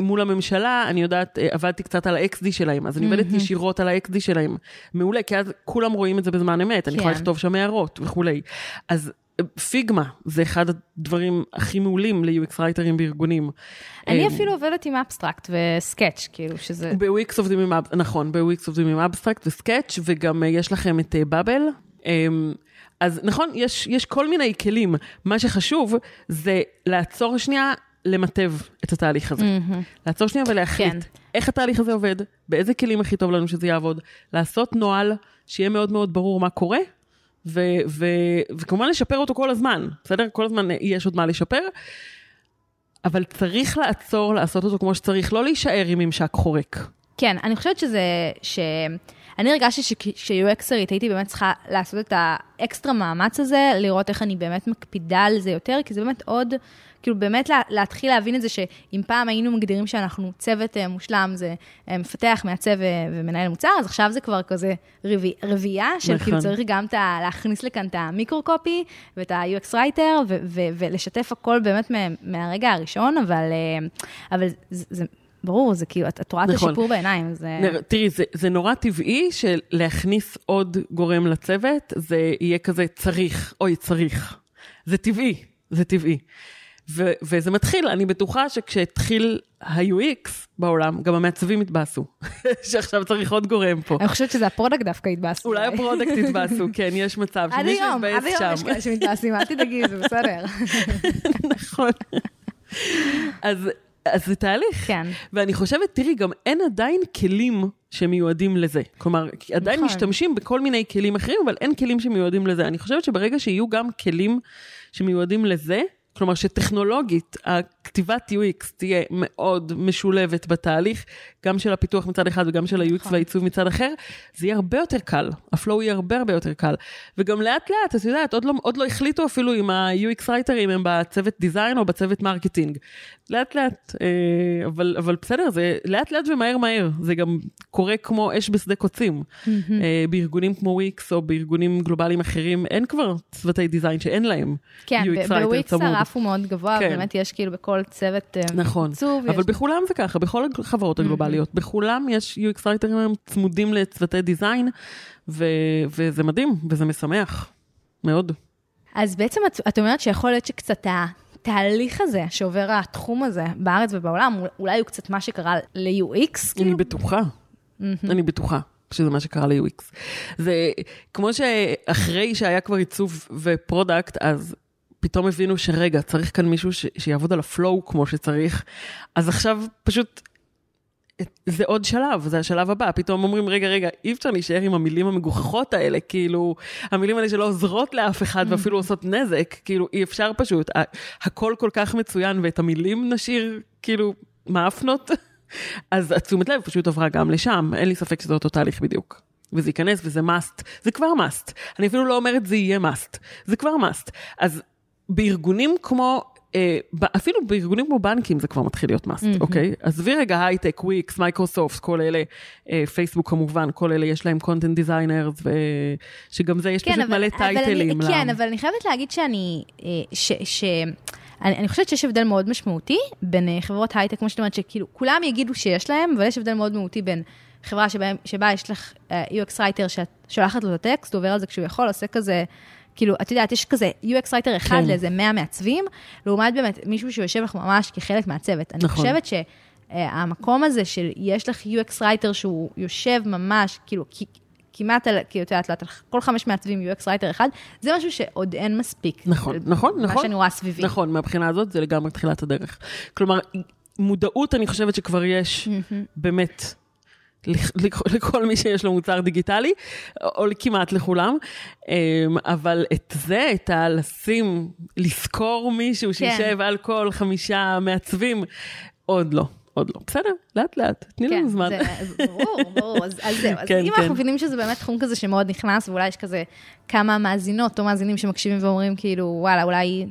מול הממשלה, אני יודעת, אה, עבדתי קצת על ה-XD שלהם, אז אני עובדת mm-hmm. ישירות על ה-XD שלהם. מעולה, כי אז כולם רואים את זה בזמן אמת, כן. אני יכולה כן. לכתוב שם הערות וכולי. אז Figma זה אחד הדברים הכי מעולים ל-UX רייטרים בארגונים. אני אמ, אפילו עובדת עם Abstract ו Sketch, כאילו שזה... ב-UX עובדים עם, נכון, ב-UX עובדים עם Abstract ו Sketch, וגם אה, יש לכם את Bubble. אה, אמ, אז נכון, יש, יש כל מיני כלים. מה שחשוב זה לעצור שנייה, למטב את התהליך הזה. Mm-hmm. לעצור שנייה ולהחליט כן. איך התהליך הזה עובד, באיזה כלים הכי טוב לנו שזה יעבוד, לעשות נוהל, שיהיה מאוד מאוד ברור מה קורה, וכמובן לשפר אותו כל הזמן, בסדר? כל הזמן יש עוד מה לשפר, אבל צריך לעצור לעשות אותו כמו שצריך, לא להישאר עם ממשק חורק. כן, אני חושבת שזה, ש... אני הרגשתי ש-UXרית הייתי באמת צריכה לעשות את האקסטרה מאמץ הזה, לראות איך אני באמת מקפידה על זה יותר, כי זה באמת עוד כאילו באמת לה, להתחיל להבין את זה שאם פעם היינו מגדירים שאנחנו צוות uh, מושלם, זה uh, מפתח, מעצב uh, ומנהל מוצר, אז עכשיו זה כבר כזה רבי, רביעייה, של נכון. כאילו צריך גם תה, להכניס לכאן את המיקרו-קופי ואת ה-UX writer, ו- ו- ולשתף הכל באמת מהרגע הראשון, אבל, אבל זה... זה ברור, זה כאילו, את, את רואה נכון. את השיפור בעיניים. זה... תראי, זה, זה נורא טבעי שלהכניס עוד גורם לצוות, זה יהיה כזה צריך, אוי, צריך. זה טבעי, זה טבעי. ו- וזה מתחיל, אני בטוחה שכשהתחיל ה-UX בעולם, גם המעצבים התבאסו, שעכשיו צריך עוד גורם פה. אני חושבת שזה ה product דווקא התבאסו. אולי ה product התבאסו, כן, יש מצב שמישהו יתבאס שם. עד היום, עד היום יש כאלה שמתבאסים, אל תדאגי, זה בסדר. נכון. אז אז זה תהליך. כן. ואני חושבת, תראי, גם אין עדיין כלים שמיועדים לזה. כלומר, עדיין נכון. משתמשים בכל מיני כלים אחרים, אבל אין כלים שמיועדים לזה. אני חושבת שברגע שיהיו גם כלים שמיועדים לזה, כלומר שטכנולוגית כתיבת UX תהיה מאוד משולבת בתהליך, גם של הפיתוח מצד אחד וגם של ה-UX נכון. והעיצוב מצד אחר, זה יהיה הרבה יותר קל, ה flow יהיה הרבה הרבה יותר קל. וגם לאט לאט, את יודעת, עוד לא, עוד לא החליטו אפילו אם ה-UX רייטרים הם בצוות design או בצוות marketing. לאט לאט, אה, אבל, אבל בסדר, זה לאט לאט ומהר מהר, זה גם קורה כמו אש בשדה קוצים. אה, בארגונים כמו וויקס או בארגונים גלובליים אחרים, אין כבר צוותי design שאין להם כן, UX בוויקס צמוד. הרף הוא מאוד גבוה, כן. באמת יש כאילו בכל צוות אה, נכון, עיצוב, אבל יש- בכולם זה ככה, בכל החברות הגלובליות, בכולם יש UX רייטרים היום צמודים לצוותי דיזיין, ו- וזה מדהים, וזה משמח, מאוד. אז בעצם את, את אומרת שיכול להיות שקצת התהליך הזה שעובר התחום הזה בארץ ובעולם, אולי הוא קצת מה שקרה ל-UX, אני כאילו? בטוחה, אני בטוחה. שזה מה שקרה ל-UX. זה כמו שאחרי שהיה כבר עיצוב ו product, אז פתאום הבינו שרגע, צריך כאן מישהו ש- שיעבוד על ה flow כמו שצריך, אז עכשיו פשוט זה עוד שלב, זה השלב הבא, פתאום אומרים, רגע, רגע, אי אפשר להישאר עם המילים המגוחכות האלה, כאילו, המילים האלה שלא עוזרות לאף אחד ואפילו עושות נזק, כאילו, אי אפשר פשוט, הכל כל כך מצוין, ואת המילים נשאיר, כאילו, מאפנות, אז התשומת לב פשוט עברה גם לשם, אין לי ספק שזה אותו תהליך בדיוק. וזה ייכנס וזה must, זה כבר must. אני אפילו לא אומרת זה יהיה must, זה כבר must. אז בארגונים כמו, אה, אפילו בארגונים כמו בנקים זה כבר מתחיל להיות must, אוקיי? עזבי רגע הייטק, וויקס, מייקרוסופט, כל אלה, אה, פייסבוק כמובן, כל אלה יש להם content designers, ושגם זה יש פשוט מלא טייטלים. אני, כן, אבל אני חייבת להגיד שאני, אה, ש... ש אני, אני חושבת שיש הבדל מאוד משמעותי בין חברות הייטק, כמו שאת אומרת, שכאילו כולם יגידו שיש להם, אבל יש הבדל מאוד מהותי בין חברה שבה, שבה יש לך אה, UX writer שאת שולחת לו את הטקסט, הוא עובר על זה כשהוא יכול, עושה כזה, כאילו, את יודעת, יש כזה UX writer אחד כן. לאיזה 100 מעצבים, לעומת באמת מישהו שיושב לך ממש כחלק מהצוות. אני נכון. חושבת שהמקום הזה של יש לך UX writer שהוא יושב ממש, כאילו, כמעט על, כאילו, את יודעת, על כל חמש מעצבים UX writer אחד, זה משהו שעוד אין מספיק. נכון, נכון, מה נכון. שאני רואה סביבי. נכון, מהבחינה הזאת זה לגמרי תחילת הדרך. כלומר, מודעות אני חושבת שכבר יש באמת לכל מי שיש לו מוצר דיגיטלי, או כמעט לכולם, אמ, אבל את זה, את הלשים, לשכור מישהו שישב על כל חמישה מעצבים, עוד לא. עוד לא. בסדר, לאט לאט, תני לנו זמן. כן, זה, ברור, ברור, אז, זהו. אז כן, אם כן. אנחנו מבינים שזה באמת תחום כזה שמאוד נכנס, ואולי יש כזה כמה מאזינות או מאזינים שמקשיבים ואומרים כאילו, וואלה, אולי...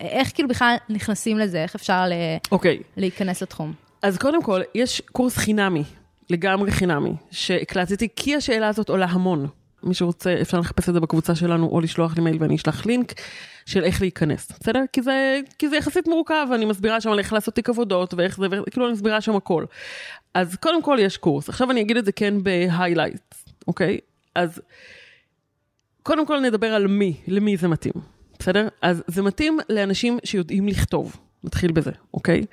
איך כאילו בכלל נכנסים לזה? איך אפשר ל... אוקיי, להיכנס לתחום? אז קודם כל, יש קורס חינמי, לגמרי חינמי, שהקלטתי, כי השאלה הזאת עולה המון. מי שרוצה, אפשר לחפש את זה בקבוצה שלנו, או לשלוח לי מייל ואני אשלח לינק של איך להיכנס, בסדר? כי זה, כי זה יחסית מורכב, אני מסבירה שם על איך לעשות תיק עבודות, ואיך זה, וכאילו אני מסבירה שם הכל. אז קודם כל יש קורס. עכשיו אני אגיד את זה כן בהיילייט, אוקיי? אז קודם כל נדבר על מי, למי זה מתאים, בסדר? אז זה מתאים לאנשים שיודעים לכתוב, נתחיל בזה, אוקיי?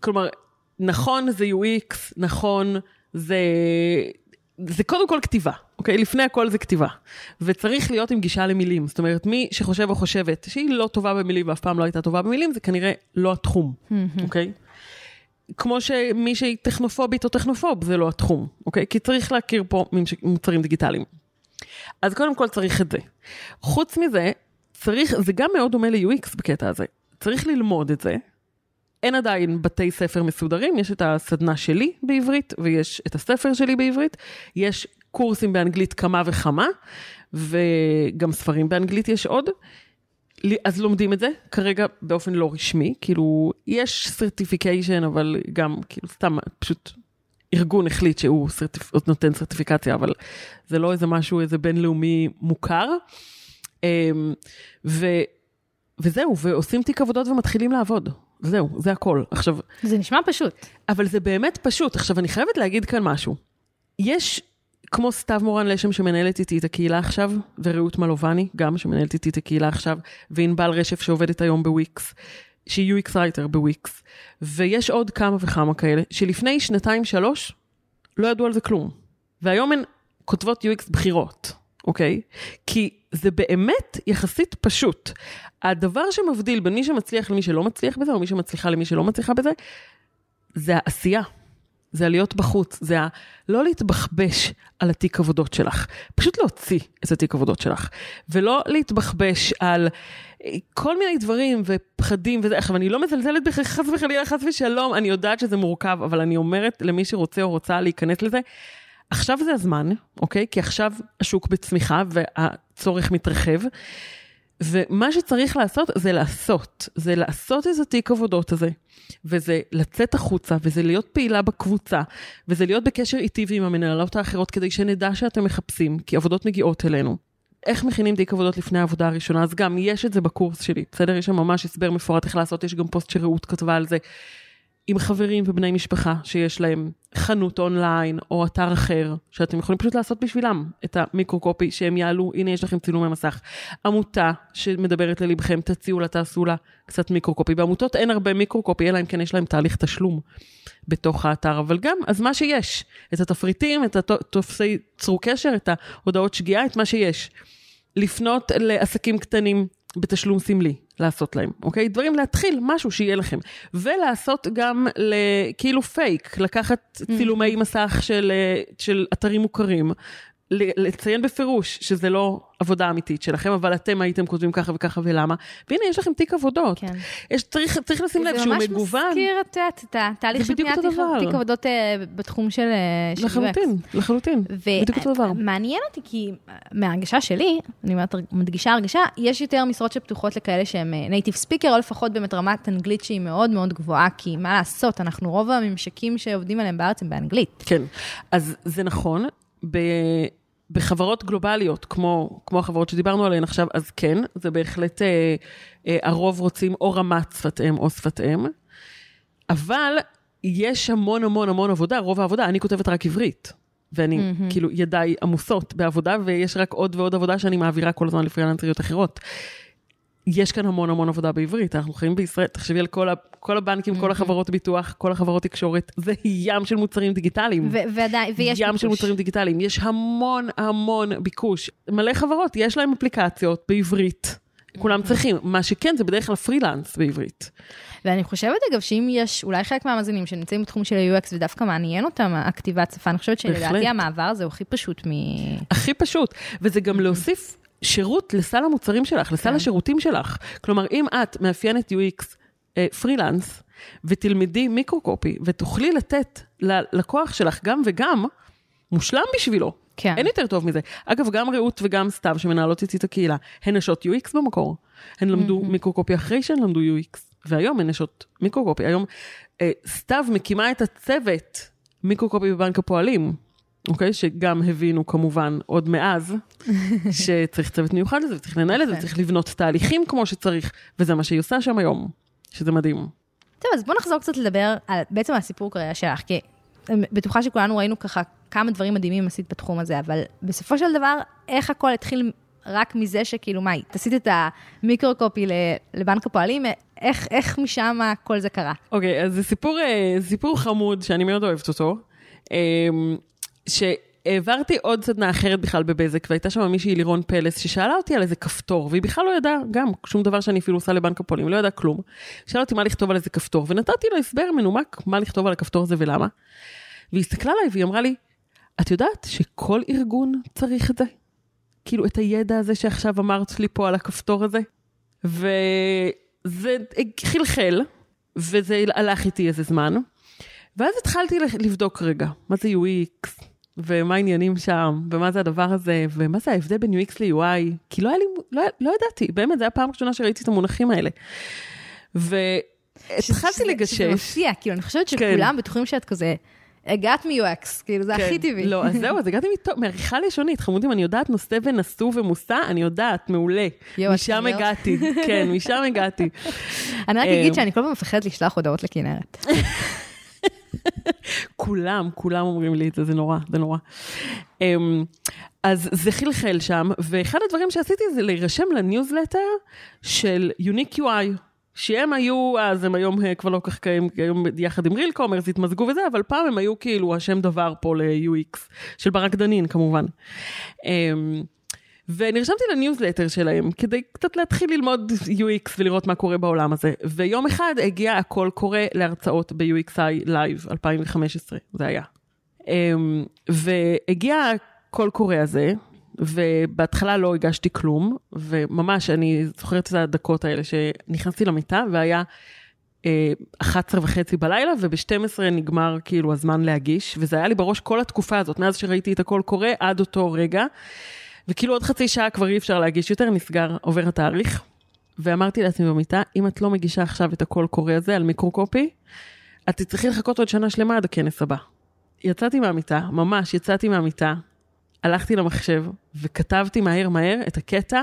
כלומר, נכון זה UX, נכון זה... זה קודם כל כתיבה, אוקיי? לפני הכל זה כתיבה. וצריך להיות עם גישה למילים. זאת אומרת, מי שחושב או חושבת שהיא לא טובה במילים ואף פעם לא הייתה טובה במילים, זה כנראה לא התחום, אוקיי? כמו שמי שהיא טכנופובית או טכנופוב, זה לא התחום, אוקיי? כי צריך להכיר פה ממשק- מוצרים דיגיטליים. אז קודם כל צריך את זה. חוץ מזה, צריך, זה גם מאוד דומה ל-UX בקטע הזה. צריך ללמוד את זה. אין עדיין בתי ספר מסודרים, יש את הסדנה שלי בעברית, ויש את הספר שלי בעברית, יש קורסים באנגלית כמה וכמה, וגם ספרים באנגלית יש עוד. אז לומדים את זה, כרגע באופן לא רשמי, כאילו, יש סרטיפיקיישן, אבל גם, כאילו, סתם, פשוט ארגון החליט שהוא סרטיפ... נותן סרטיפיקציה, אבל זה לא איזה משהו, איזה בינלאומי מוכר. אמ, ו... וזהו, ועושים תיק עבודות ומתחילים לעבוד. זהו, זה הכל. עכשיו, זה נשמע פשוט. אבל זה באמת פשוט. עכשיו, אני חייבת להגיד כאן משהו. יש, כמו סתיו מורן לשם שמנהלת איתי את הקהילה עכשיו, ורעות מלובני, גם שמנהלת איתי את הקהילה עכשיו, וענבל רשף שעובדת היום בוויקס, שהיא UX רייטר בוויקס, ויש עוד כמה וכמה כאלה, שלפני שנתיים-שלוש לא ידעו על זה כלום. והיום הן כותבות UX בחירות, אוקיי? כי זה באמת יחסית פשוט. הדבר שמבדיל בין מי שמצליח למי שלא מצליח בזה, או מי שמצליחה למי שלא מצליחה בזה, זה העשייה. זה הלהיות בחוץ, זה ה... לא להתבחבש על התיק עבודות שלך, פשוט להוציא את התיק עבודות שלך, ולא להתבחבש על אה, כל מיני דברים ופחדים וזה. עכשיו, אני לא מזלזלת בכך, חס וחלילה, חס ושלום, אני יודעת שזה מורכב, אבל אני אומרת למי שרוצה או רוצה להיכנס לזה, עכשיו זה הזמן, אוקיי? כי עכשיו השוק בצמיחה והצורך מתרחב. ומה שצריך לעשות זה לעשות, זה לעשות איזה תיק עבודות הזה, וזה לצאת החוצה, וזה להיות פעילה בקבוצה, וזה להיות בקשר איתי ועם המנהלות האחרות כדי שנדע שאתם מחפשים, כי עבודות מגיעות אלינו. איך מכינים תיק עבודות לפני העבודה הראשונה, אז גם יש את זה בקורס שלי, בסדר? יש שם ממש הסבר מפורט איך לעשות, יש גם פוסט שרעות כתבה על זה. עם חברים ובני משפחה שיש להם חנות אונליין או אתר אחר, שאתם יכולים פשוט לעשות בשבילם את המיקרו-קופי, שהם יעלו, הנה יש לכם צילומי מסך. עמותה שמדברת ללבכם, תציעו לה, תעשו לה קצת מיקרו-קופי. בעמותות אין הרבה מיקרו-קופי, אלא אם כן יש להם תהליך תשלום בתוך האתר, אבל גם, אז מה שיש, את התפריטים, את הטופסי צרו קשר, את ההודעות שגיאה, את מה שיש. לפנות לעסקים קטנים בתשלום סמלי, לעשות להם, אוקיי? דברים להתחיל, משהו שיהיה לכם. ולעשות גם כאילו פייק, לקחת צילומי מסך של, אה, של אתרים מוכרים, לציין בפירוש שזה לא עבודה אמיתית שלכם, אבל אתם הייתם כותבים ככה וככה ולמה, והנה יש לכם תיק עבודות. כן. יש, צריך, צריך לשים לב שהוא מגוון. זה ממש מזכיר את, התהליך של בניית תיק עבודות uh, בתחום של, uh, לחלוטין, לחלוטין, בדיוק אותו דבר. מעניין אותי כי מההרגשה שלי, אני אומרת, מדגישה הרגשה, יש יותר משרות שפתוחות לכאלה שהם נייטיב ספיקר, או לפחות באמת רמת אנגלית שהיא מאוד מאוד גבוהה, כי מה לעשות, אנחנו רוב הממשקים שעובדים עליהם בארץ הם באנגלית. כן, אז זה נכון. ב... בחברות גלובליות, כמו, כמו החברות שדיברנו עליהן עכשיו, אז כן, זה בהחלט, אה, אה, הרוב רוצים או רמת שפת אם או שפת אם, אבל יש המון המון המון עבודה, רוב העבודה, אני כותבת רק עברית. ואני, mm-hmm. כאילו, ידיי עמוסות בעבודה, ויש רק עוד ועוד עבודה שאני מעבירה כל הזמן לפרילנסריות אחרות. יש כאן המון המון עבודה בעברית, אנחנו חיים בישראל, תחשבי על כל, ה, כל הבנקים, mm-hmm. כל החברות ביטוח, כל החברות תקשורת, זה ים של מוצרים דיגיטליים. ועדיין, ויש ים ביקוש. של מוצרים דיגיטליים, יש המון המון ביקוש. מלא חברות, יש להם אפליקציות בעברית. כולם צריכים, מה שכן זה בדרך כלל פרילנס בעברית. ואני חושבת אגב שאם יש אולי חלק מהמאזינים שנמצאים בתחום של ה-UX ודווקא מעניין אותם הכתיבת שפה, אני חושבת שלדעתי המעבר הזה הוא הכי פשוט מ... הכי פשוט, וזה גם להוסיף שירות לסל המוצרים שלך, לסל כן. השירותים שלך. כלומר, אם את מאפיינת UX אה, פרילנס, ותלמדי מיקרו-קופי, ותוכלי לתת ללקוח שלך גם וגם, מושלם בשבילו. כן. אין יותר טוב מזה. אגב, גם רעות וגם סתיו, שמנהלות איתי את הקהילה, הן נשות UX במקור. הן למדו mm-hmm. מיקרו-קופי אחרי שהן למדו UX, והיום הן נשות מיקרו-קופי. היום אה, סתיו מקימה את הצוות מיקרו-קופי בבנק הפועלים. אוקיי? שגם הבינו כמובן עוד מאז, שצריך צוות מיוחד לזה, וצריך לנהל את זה, וצריך לבנות תהליכים כמו שצריך, וזה מה שהיא עושה שם היום, שזה מדהים. טוב, אז בוא נחזור קצת לדבר על, בעצם הסיפור קריירה שלך, כי בטוחה שכולנו ראינו ככה כמה דברים מדהימים עשית בתחום הזה, אבל בסופו של דבר, איך הכל התחיל רק מזה שכאילו, מה, עשית את המיקרו-קופי לבנק הפועלים, איך, איך משם כל זה קרה? אוקיי, okay, אז זה סיפור, אה, סיפור חמוד שאני מאוד אוהבת אותו. שהעברתי עוד סדנה אחרת בכלל בבזק, והייתה שם מישהי לירון פלס, ששאלה אותי על איזה כפתור, והיא בכלל לא ידעה גם שום דבר שאני אפילו עושה לבנק הפועלים, לא ידעה כלום. שאלה אותי מה לכתוב על איזה כפתור, ונתתי לה הסבר מנומק מה לכתוב על הכפתור הזה ולמה. והיא הסתכלה עליי והיא אמרה לי, את יודעת שכל ארגון צריך את זה? כאילו, את הידע הזה שעכשיו אמרת לי פה על הכפתור הזה? וזה חלחל, וזה הלך איתי איזה זמן. ואז התחלתי לבדוק רגע, מה זה UX, ומה העניינים שם, ומה זה הדבר הזה, ומה זה ההבדל בין UX ל-UI, כי לא היה לי, לא, לא ידעתי, באמת, זו הייתה הפעם הראשונה שראיתי את המונחים האלה. והתחלתי לגשש. שזה מפתיע, כאילו, אני חושבת כן. שכולם כן. בטוחים שאת כזה... הגעת מ-UX, כאילו, זה כן. הכי טבעי. לא, אז זהו, אז הגעתי מעריכה לשונית. חמודים, אני יודעת נושא ונשוא ומושא, אני יודעת, מעולה. משם הגעתי, כן, משם הגעתי. אני רק אגיד אה, שאני כל פעם מפחדת לשלוח הודעות לכנרת. כולם, כולם אומרים לי את זה, זה נורא, זה נורא. Um, אז זה חלחל שם, ואחד הדברים שעשיתי זה להירשם לניוזלטר של Unique UI. שהם היו, אז הם היום אה, כבר לא כך קיים, היום יחד עם Real Commerce התמזגו וזה, אבל פעם הם היו כאילו השם דבר פה ל-UX, של ברק דנין כמובן. ונרשמתי לניוזלטר שלהם, כדי קצת להתחיל ללמוד UX ולראות מה קורה בעולם הזה. ויום אחד הגיע הקול קורא להרצאות ב-UXI Live 2015, זה היה. אמ, והגיע הקול קורא הזה, ובהתחלה לא הגשתי כלום, וממש, אני זוכרת את הדקות האלה שנכנסתי למיטה והיה אה, 11 וחצי בלילה, וב-12 נגמר כאילו הזמן להגיש, וזה היה לי בראש כל התקופה הזאת, מאז שראיתי את הקול קורא עד אותו רגע, וכאילו עוד חצי שעה כבר אי אפשר להגיש יותר, נסגר, עובר התאריך. ואמרתי לעצמי במיטה, אם את לא מגישה עכשיו את הקול קורא הזה על מיקרוקופי, את תצטרכי לחכות עוד שנה שלמה עד הכנס הבא. יצאתי מהמיטה, ממש יצאתי מהמיטה, הלכתי למחשב וכתבתי מהר מהר את הקטע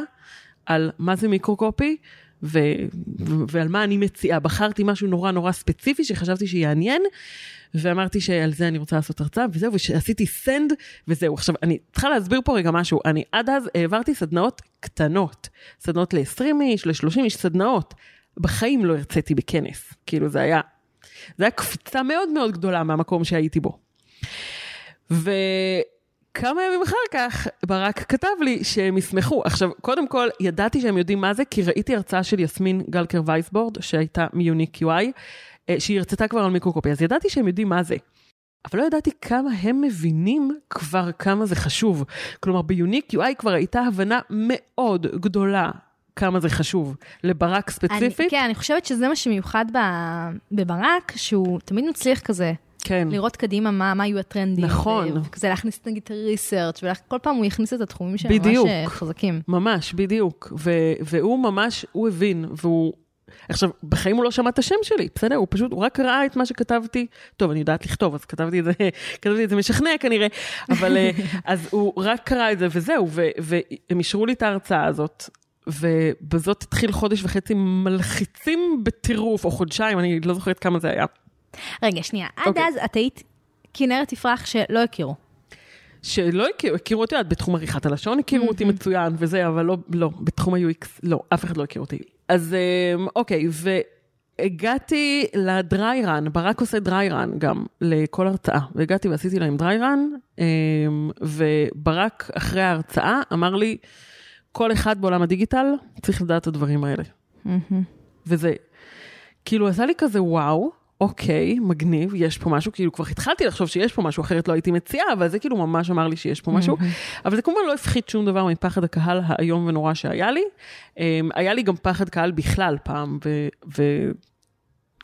על מה זה מיקרוקופי ו- ו- ועל מה אני מציעה. בחרתי משהו נורא נורא ספציפי שחשבתי שיעניין, ואמרתי שעל זה אני רוצה לעשות הרצאה, וזהו, ועשיתי סנד, וזהו. עכשיו, אני צריכה להסביר פה רגע משהו. אני עד אז העברתי סדנאות קטנות, סדנאות ל-20 איש, ל-30 איש, סדנאות. בחיים לא הרציתי בכנס. כאילו, זה היה, זה היה קפיצה מאוד מאוד גדולה מהמקום שהייתי בו. וכמה ימים אחר כך, ברק כתב לי שהם ישמחו. עכשיו, קודם כל, ידעתי שהם יודעים מה זה, כי ראיתי הרצאה של יסמין גלקר וייסבורד, שהייתה מיוניק UI, שהיא הרצתה כבר על מיקרוקופי, אז ידעתי שהם יודעים מה זה. אבל לא ידעתי כמה הם מבינים כבר כמה זה חשוב. כלומר, ביוניק UI כבר הייתה הבנה מאוד גדולה כמה זה חשוב. לברק ספציפית, אני, כן, אני חושבת שזה מה שמיוחד ב, בברק, שהוא תמיד מצליח כזה. כן. לראות קדימה מה, מה יהיו הטרנדים. נכון. וכזה להכניס נגיד את הריסרצ' וכל פעם הוא יכניס את התחומים שהם בדיוק. ממש אה, חזקים. ממש, בדיוק. ו- והוא ממש, הוא הבין, והוא... עכשיו, בחיים הוא לא שמע את השם שלי, בסדר? הוא פשוט, הוא רק ראה את מה שכתבתי. טוב, אני יודעת לכתוב, אז כתבתי את זה, כתבתי את זה משכנע כנראה, אבל אה, אז הוא רק קרא את זה וזהו, ו- והם אישרו לי את ההרצאה הזאת. ובזאת התחיל חודש וחצי מלחיצים בטירוף, או חודשיים, אני לא זוכרת כמה זה היה. רגע, שנייה, עד אוקיי. אז את היית כנרת תפרח שלא הכירו. שלא הכירו, הכירו אותי, את בתחום עריכת הלשון הכירו אותי מצוין וזה, אבל לא, לא, בתחום ה-UX, לא, אף אחד לא הכיר אותי. אז אמ, אוקיי, והגעתי לדריירן, ברק עושה דריירן גם לכל הרצאה, והגעתי ועשיתי להם דריירן, אמ, וברק אחרי ההרצאה אמר לי, כל אחד בעולם הדיגיטל צריך לדעת את הדברים האלה. וזה, כאילו עשה לי כזה וואו, אוקיי, מגניב, יש פה משהו, כאילו כבר התחלתי לחשוב שיש פה משהו, אחרת לא הייתי מציעה, אבל זה כאילו ממש אמר לי שיש פה משהו. אבל זה כמובן לא הפחית שום דבר מפחד הקהל האיום ונורא שהיה לי. אמ, היה לי גם פחד קהל בכלל פעם, ו-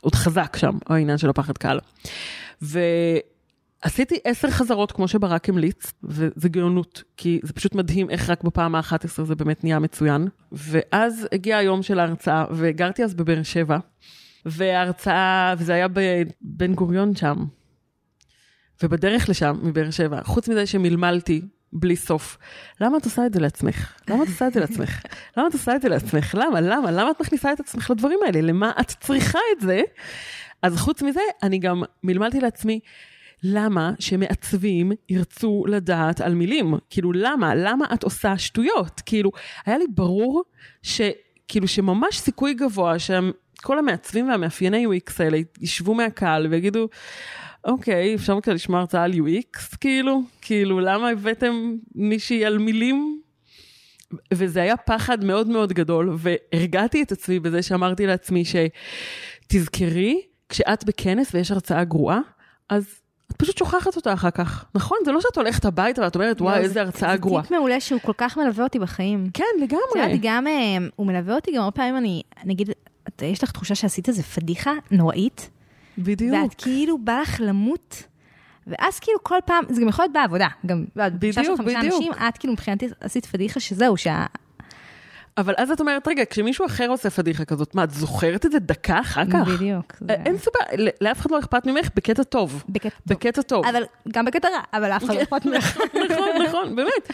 ועוד חזק שם, העניין של הפחד קהל. ועשיתי עשר חזרות כמו שברק המליץ, וזה גאונות, כי זה פשוט מדהים איך רק בפעם ה-11 זה באמת נהיה מצוין. ואז הגיע היום של ההרצאה, וגרתי אז בבאר שבע. וההרצאה, וזה היה בבן גוריון שם. ובדרך לשם, מבאר שבע, חוץ מזה שמלמלתי בלי סוף, למה את עושה את זה לעצמך? למה את עושה את זה לעצמך? למה את עושה את זה לעצמך? למה? למה? למה את מכניסה את עצמך לדברים האלה? למה את צריכה את זה? אז חוץ מזה, אני גם מלמלתי לעצמי, למה שמעצבים ירצו לדעת על מילים? כאילו, למה? למה את עושה שטויות? כאילו, היה לי ברור ש... כאילו שממש סיכוי גבוה שכל המעצבים והמאפייני UX האלה ישבו מהקהל ויגידו, אוקיי, אפשר כזה לשמוע הרצאה על UX, כאילו? כאילו, למה הבאתם מישהי על מילים? וזה היה פחד מאוד מאוד גדול, והרגעתי את עצמי בזה שאמרתי לעצמי שתזכרי, כשאת בכנס ויש הרצאה גרועה, אז את פשוט שוכחת אותה אחר כך. נכון? זה לא שאת הולכת הביתה ואת אומרת, וואי, לא, איזה זה- הרצאה גרועה. זה טיפ מעולה שהוא כל כך מלווה אותי בחיים. כן, את יודעת, לגמרי. גם, אה, הוא מלווה אותי גם הרבה פעמים, אני, נגיד, את, יש לך תחושה שעשית איזה פדיחה נוראית, בדיוק. ואת כאילו בא לך למות, ואז כאילו כל פעם, זה גם יכול להיות בעבודה, גם, בפגישה של בדיוק, חמישה בדיוק. אנשים, את כאילו מבחינתי עשית פדיחה שזהו, שה... אבל אז את אומרת, רגע, כשמישהו אחר עושה פדיחה כזאת, מה, את זוכרת את זה דקה אחר כך? בדיוק. זה- אין סיבה, לאף אחד לא אכפת ממך בקטע טוב. בקטע טוב. בקטע טוב. אבל גם בקטע רע, אבל אף אחד לא אכפת ממך. נכון, נכון, באמת.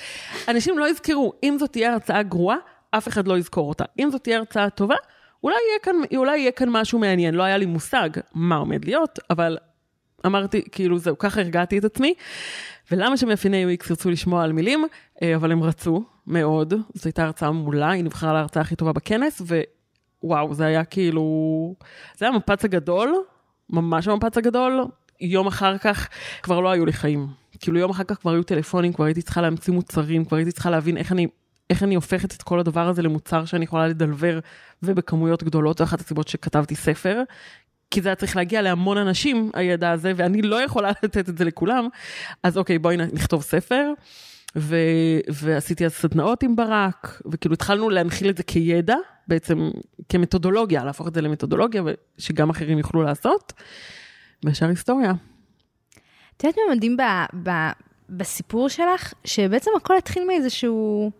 אנשים לא יזכרו, אם זאת תהיה הרצאה גרועה, אף אחד לא יזכור אותה. אם זאת תהיה הרצאה טובה, אולי יהיה כאן, אולי יהיה כאן משהו מעניין. לא היה לי מושג מה עומד להיות, אבל אמרתי, כאילו, זהו, ככה הרגעתי את עצמי. ולמה שמאפייני UX ירצו לשמוע על מילים, אה, אבל הם רצו מאוד. זו הייתה הרצאה מעולה, היא נבחרה להרצאה הכי טובה בכנס, ווואו, זה היה כאילו... זה היה המפץ הגדול, ממש המפץ הגדול. יום אחר כך כבר לא היו לי חיים. כאילו יום אחר כך כבר היו טלפונים, כבר הייתי צריכה להמציא מוצרים, כבר הייתי צריכה להבין איך אני איך אני הופכת את כל הדבר הזה למוצר שאני יכולה לדלבר ובכמויות גדולות, זו אחת הסיבות שכתבתי ספר, כי זה היה צריך להגיע להמון אנשים, הידע הזה, ואני לא יכולה לתת את זה לכולם. אז אוקיי, בואי נכתוב ספר. ו, ועשיתי אז סדנאות עם ברק, וכאילו התחלנו להנחיל את זה כידע, בעצם כמתודולוגיה, להפוך את זה למתודולוגיה, שגם אחרים יוכלו לעשות, והשאר היסטוריה. את יודעת מה מדהים ב, ב, בסיפור שלך? שבעצם הכל התחיל מאיזשהו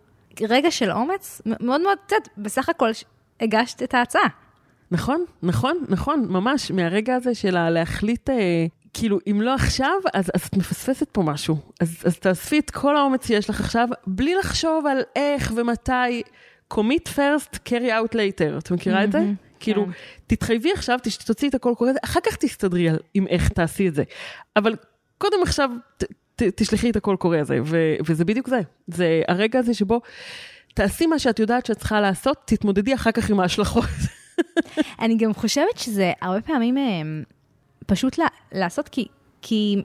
רגע של אומץ, מאוד מאוד, את יודעת, בסך הכל הגשת את ההצעה. נכון, נכון, נכון, ממש, מהרגע הזה של להחליט, אה, כאילו, אם לא עכשיו, אז, אז את מפספסת פה משהו. אז, אז תאספי את כל האומץ שיש לך עכשיו, בלי לחשוב על איך ומתי. commit first, carry out later. את מכירה את זה? כאילו, כן. תתחייבי עכשיו, תוציאי את הכל קורא, אחר כך תסתדרי על עם איך תעשי את זה. אבל קודם עכשיו, ת, ת, תשלחי את הקול קורא הזה, ו, וזה בדיוק זה. זה הרגע הזה שבו תעשי מה שאת יודעת שאת צריכה לעשות, תתמודדי אחר כך עם ההשלכות. אני גם חושבת שזה הרבה פעמים אה, פשוט לעשות, כי, כי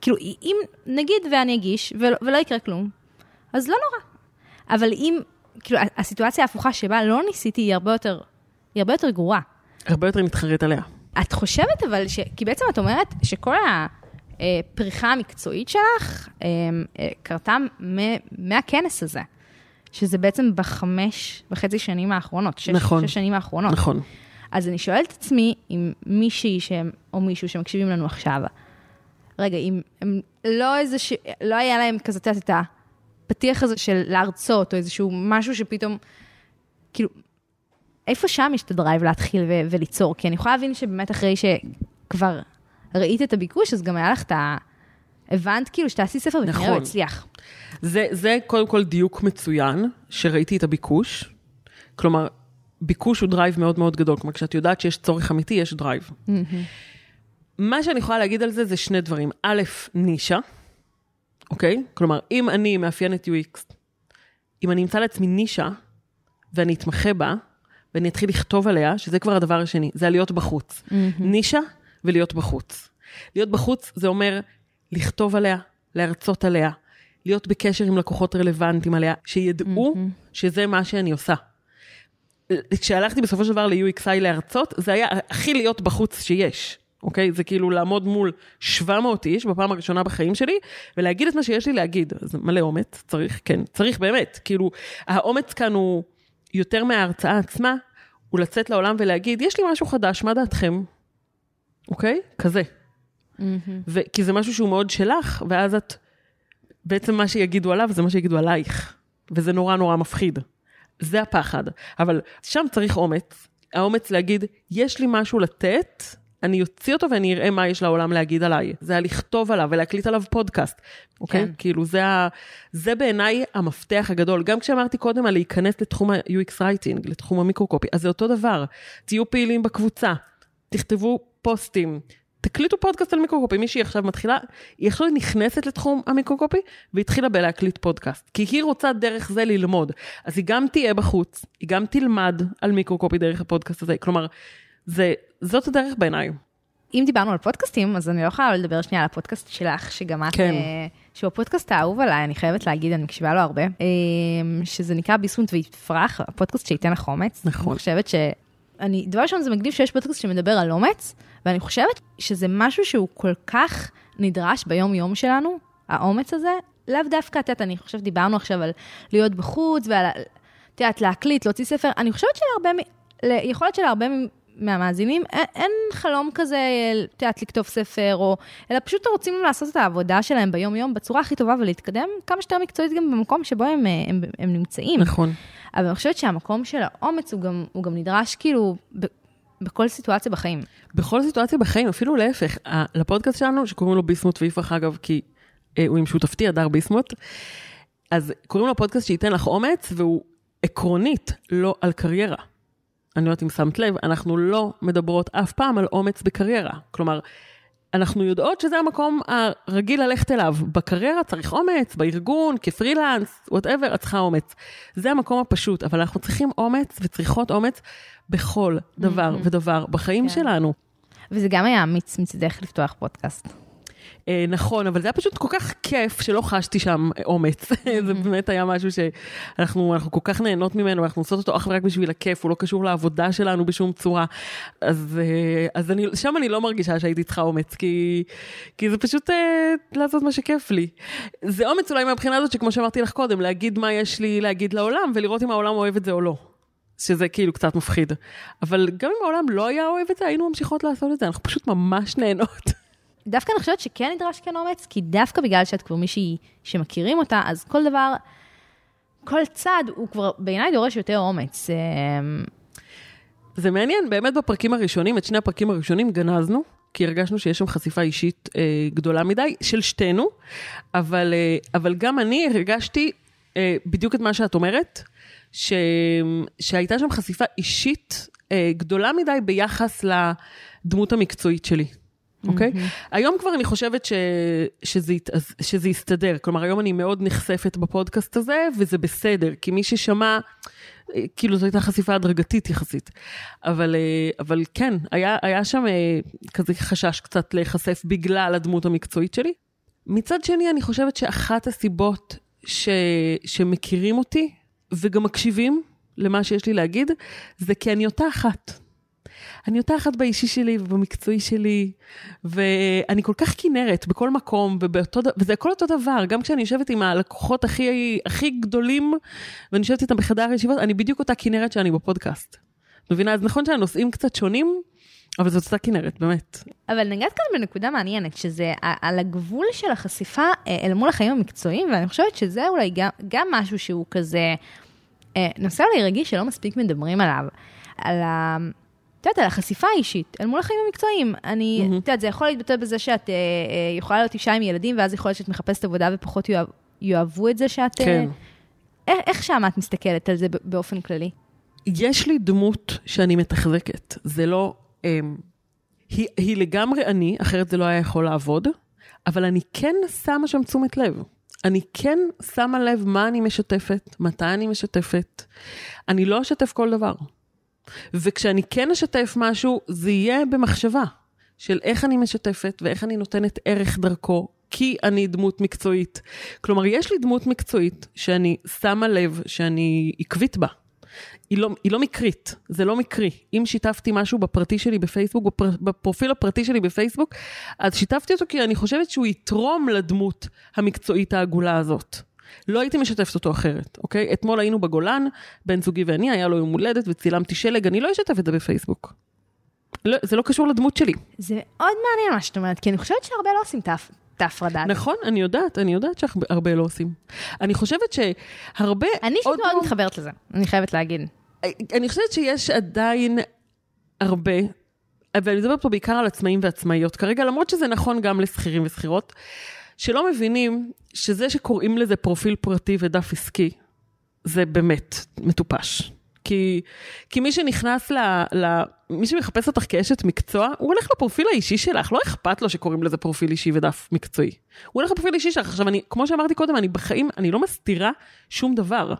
כאילו, אם נגיד ואני אגיש ולא, ולא יקרה כלום, אז לא נורא. אבל אם, כאילו, הסיטואציה ההפוכה שבה לא ניסיתי היא הרבה יותר, היא הרבה יותר גרועה. הרבה יותר מתחרט עליה. את חושבת אבל, ש... כי בעצם את אומרת שכל הפריחה המקצועית שלך אה, אה, קרתה מהכנס הזה. שזה בעצם בחמש וחצי שנים האחרונות, שש, נכון, שש שנים האחרונות. נכון. אז אני שואלת את עצמי, אם מישהי ש... או מישהו שמקשיבים לנו עכשיו, רגע, אם הם לא איזה ש... לא היה להם כזה, את הפתיח הזה של להרצות, או איזשהו משהו שפתאום, כאילו, איפה שם יש את ה drive להתחיל ו... וליצור? כי אני יכולה להבין שבאמת אחרי שכבר ראית את הביקוש, אז גם היה לך את ה... הבנת כאילו שתעשי ספר וכנראה נכון. הוא הצליח. זה, זה קודם כל דיוק מצוין, שראיתי את הביקוש. כלומר, ביקוש הוא drive מאוד מאוד גדול. כלומר, כשאת יודעת שיש צורך אמיתי, יש drive. Mm-hmm. מה שאני יכולה להגיד על זה, זה שני דברים. א', נישה, אוקיי? כלומר, אם אני מאפיינת UX, אם אני אמצא לעצמי נישה, ואני אתמחה בה, ואני אתחיל לכתוב עליה, שזה כבר הדבר השני, זה הלהיות בחוץ. Mm-hmm. נישה ולהיות בחוץ. להיות בחוץ זה אומר לכתוב עליה, להרצות עליה, להיות בקשר עם לקוחות רלוונטיים עליה, שידעו mm-hmm. שזה מה שאני עושה. כשהלכתי בסופו של דבר ל-UXI להרצות, זה היה הכי להיות בחוץ שיש, אוקיי? זה כאילו לעמוד מול 700 איש בפעם הראשונה בחיים שלי, ולהגיד את מה שיש לי להגיד. זה מלא אומץ, צריך, כן, צריך באמת. כאילו, האומץ כאן הוא יותר מההרצאה עצמה, הוא לצאת לעולם ולהגיד, יש לי משהו חדש, מה דעתכם? אוקיי? כזה. Mm-hmm. כי זה משהו שהוא מאוד שלך, ואז את, בעצם מה שיגידו עליו זה מה שיגידו עלייך. וזה נורא נורא מפחיד. זה הפחד. אבל שם צריך אומץ. האומץ להגיד, יש לי משהו לתת, אני אוציא אותו ואני אראה מה יש לעולם להגיד עליי. זה היה לכתוב עליו ולהקליט עליו פודקאסט, אוקיי? כן. כאילו, זה, ה... זה בעיניי המפתח הגדול. גם כשאמרתי קודם על להיכנס לתחום ה-UX writing, לתחום המיקרוקופי, אז זה אותו דבר. תהיו פעילים בקבוצה, תכתבו פוסטים, תקליטו פודקאסט על מיקרוקופי, מישהי עכשיו מתחילה, היא עכשיו נכנסת לתחום המיקרוקופי, והתחילה בלהקליט פודקאסט. כי היא רוצה דרך זה ללמוד. אז היא גם תהיה בחוץ, היא גם תלמד על מיקרוקופי דרך הפודקאסט הזה. כלומר, זה, זאת הדרך בעיניי. אם דיברנו על פודקאסטים, אז אני לא יכולה לדבר שנייה על הפודקאסט שלך, שגם את, כן. אה, שהוא הפודקאסט האהוב עליי, אני חייבת להגיד, אני מקשיבה לו הרבה, אה, שזה נקרא ביסמוט ויפרח, הפודקאסט שייתן לך אומץ. נכון. אני חושבת ש... אני, דבר ראשון, זה מגניב שיש פודקאסט שמדבר על אומץ, ואני חושבת שזה משהו שהוא כל כך נדרש ביום-יום שלנו, האומץ הזה, לאו דווקא, את יודעת, אני חושבת, דיברנו עכשיו על להיות בחוץ ועל, את יודעת, להקליט, להוציא ספר, אני חושבת שלהרבה, יכול להיות שלהרבה מהמאזינים אין, אין חלום כזה, את יודעת, לכתוב ספר, או, אלא פשוט רוצים לעשות את העבודה שלהם ביום-יום בצורה הכי טובה ולהתקדם כמה שיותר מקצועית גם במקום שבו הם, הם, הם נמצאים. נכון. אבל אני חושבת שהמקום של האומץ הוא גם, הוא גם נדרש כאילו ב, בכל סיטואציה בחיים. בכל סיטואציה בחיים, אפילו להפך. לפודקאסט שלנו, שקוראים לו ביסמוט ויפרח אגב, כי אה, הוא עם שותפתי, הדר ביסמוט, אז קוראים לו פודקאסט שייתן לך אומץ, והוא עקרונית לא על קריירה. אני לא יודעת אם שמת לב, אנחנו לא מדברות אף פעם על אומץ בקריירה. כלומר, אנחנו יודעות שזה המקום הרגיל ללכת אליו. בקריירה צריך אומץ, בארגון, כפרילנס, whatever, את צריכה אומץ. זה המקום הפשוט, אבל אנחנו צריכים אומץ וצריכות אומץ בכל דבר mm-hmm. ודבר בחיים כן. שלנו. וזה גם היה אמיץ מצדך לפתוח פודקאסט. אה, נכון, אבל זה היה פשוט כל כך כיף שלא חשתי שם אומץ. זה באמת היה משהו שאנחנו אנחנו כל כך נהנות ממנו, אנחנו עושות אותו אך ורק בשביל הכיף, הוא לא קשור לעבודה שלנו בשום צורה. אז, אה, אז אני, שם אני לא מרגישה שהייתי צריכה אומץ, כי, כי זה פשוט אה, לעשות מה שכיף לי. זה אומץ אולי מהבחינה הזאת שכמו שאמרתי לך קודם, להגיד מה יש לי להגיד לעולם, ולראות אם העולם אוהב את זה או לא. שזה כאילו קצת מפחיד. אבל גם אם העולם לא היה אוהב את זה, היינו ממשיכות לעשות את זה, אנחנו פשוט ממש נהנות. דווקא אני חושבת שכן נדרש כאן אומץ, כי דווקא בגלל שאת כבר מישהי שמכירים אותה, אז כל דבר, כל צעד הוא כבר בעיניי דורש יותר אומץ. אמ, זה מעניין, באמת בפרקים הראשונים, את שני הפרקים הראשונים גנזנו, כי הרגשנו שיש שם חשיפה אישית אה, גדולה מדי, של שתינו, אבל, אה, אבל גם אני הרגשתי אה, בדיוק את מה שאת אומרת, ש, שהייתה שם חשיפה אישית אה, גדולה מדי ביחס לדמות המקצועית שלי. אוקיי? Okay? Mm-hmm. היום כבר אני חושבת ש, שזה, שזה יסתדר. כלומר, היום אני מאוד נחשפת בפודקאסט הזה, וזה בסדר, כי מי ששמע, אה, כאילו זו הייתה חשיפה הדרגתית יחסית. אבל, אה, אבל כן, היה, היה שם אה, כזה חשש קצת להיחשף בגלל הדמות המקצועית שלי. מצד שני, אני חושבת שאחת הסיבות ש, שמכירים אותי וגם מקשיבים למה שיש לי להגיד, זה כי אני אותה אחת. אני אותה אחת באישי שלי ובמקצועי שלי, ואני כל כך כנרת בכל מקום, ובאותו, וזה הכל אותו דבר, גם כשאני יושבת עם הלקוחות הכי, הכי גדולים, ואני יושבת איתם בחדר הישיבות, אני בדיוק אותה כנרת שאני בפודקאסט. מבינה? אז נכון שהנושאים קצת שונים, אבל זאת אותה כנרת, באמת. אבל נגעת כאן בנקודה מעניינת, שזה על הגבול של החשיפה אה, אל מול החיים המקצועיים, ואני חושבת שזה אולי גם, גם משהו שהוא כזה, אה, נושא אולי רגיש שלא מספיק מדברים עליו, על. את יודעת, על החשיפה האישית, אל מול החיים המקצועיים. אני, את יודעת, זה יכול להתבטא בזה שאת אה, אה, יכולה להיות אישה עם ילדים, ואז יכול להיות שאת מחפשת עבודה ופחות יאהב, יאהבו את זה שאת... כן. אה, איך שם את מסתכלת על זה באופן כללי? יש לי דמות שאני מתחזקת. זה לא... אה, היא, היא לגמרי אני, אחרת זה לא היה יכול לעבוד, אבל אני כן שמה שם תשומת לב. אני כן שמה לב מה אני משתפת, מתי אני משתפת. אני לא אשתף כל דבר. וכשאני כן אשתף משהו, זה יהיה במחשבה של איך אני משתפת ואיך אני נותנת ערך דרכו, כי אני דמות מקצועית. כלומר, יש לי דמות מקצועית שאני שמה לב שאני עקבית בה. היא לא, היא לא מקרית, זה לא מקרי. אם שיתפתי משהו בפרטי שלי בפייסבוק, בפר, בפרופיל הפרטי שלי בפייסבוק, אז שיתפתי אותו כי אני חושבת שהוא יתרום לדמות המקצועית העגולה הזאת. לא הייתי משתפת אותו אחרת, אוקיי? אתמול היינו בגולן, בן זוגי ואני, היה לו יום הולדת וצילמתי שלג, אני לא אשתף את זה בפייסבוק. לא, זה לא קשור לדמות שלי. זה מאוד מעניין מה שאת אומרת, כי אני חושבת שהרבה לא עושים את ההפרדה. נכון, אני יודעת, אני יודעת שהרבה לא עושים. אני חושבת שהרבה... אני אישית מאוד לא... מתחברת לזה, אני חייבת להגיד. אני חושבת שיש עדיין הרבה, אבל אני מדברת פה בעיקר על עצמאים ועצמאיות כרגע, למרות שזה נכון גם לשכירים ושכירות. שלא מבינים שזה שקוראים לזה פרופיל פרטי ודף עסקי, זה באמת מטופש. כי, כי מי שנכנס ל, ל... מי שמחפש אותך כאשת מקצוע, הוא הולך לפרופיל האישי שלך, לא אכפת לו שקוראים לזה פרופיל אישי ודף מקצועי. הוא הולך לפרופיל אישי שלך. עכשיו, אני, כמו שאמרתי קודם, אני בחיים, אני לא מסתירה שום דבר,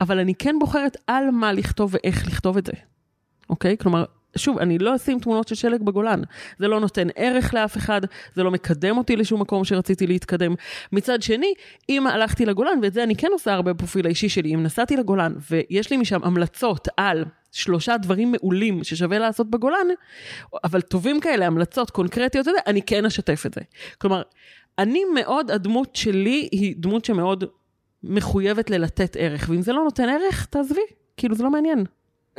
אבל אני כן בוחרת על מה לכתוב ואיך לכתוב את זה, אוקיי? כלומר, שוב, אני לא אשים תמונות של שלג בגולן. זה לא נותן ערך לאף אחד, זה לא מקדם אותי לשום מקום שרציתי להתקדם. מצד שני, אם הלכתי לגולן, ואת זה אני כן עושה הרבה בפרופיל האישי שלי, אם נסעתי לגולן ויש לי משם המלצות על שלושה דברים מעולים ששווה לעשות בגולן, אבל טובים כאלה, המלצות קונקרטיות וזה, אני כן אשתף את זה. כלומר, אני מאוד, הדמות שלי היא דמות שמאוד מחויבת ללתת ערך, ואם זה לא נותן ערך, תעזבי, כאילו זה לא מעניין.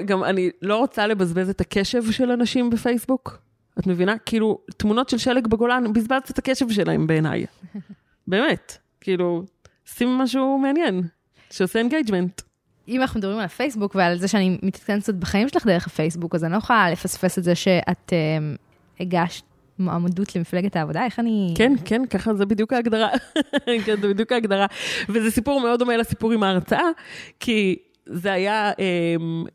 גם אני לא רוצה לבזבז את הקשב של אנשים בפייסבוק. את מבינה? כאילו, תמונות של שלג בגולן, בזבזת את הקשב שלהם בעיניי. באמת. כאילו, שים משהו מעניין, שעושה engagement. אם אנחנו מדברים על הפייסבוק ועל זה שאני מתעדכנת קצת בחיים שלך דרך הפייסבוק, אז אני לא יכולה לפספס את זה שאת uh, הגשת מועמדות למפלגת העבודה, איך אני... כן, כן, ככה זה בדיוק ההגדרה. כן, זה בדיוק ההגדרה. וזה סיפור מאוד דומה לסיפור עם ההרצאה, כי זה היה um,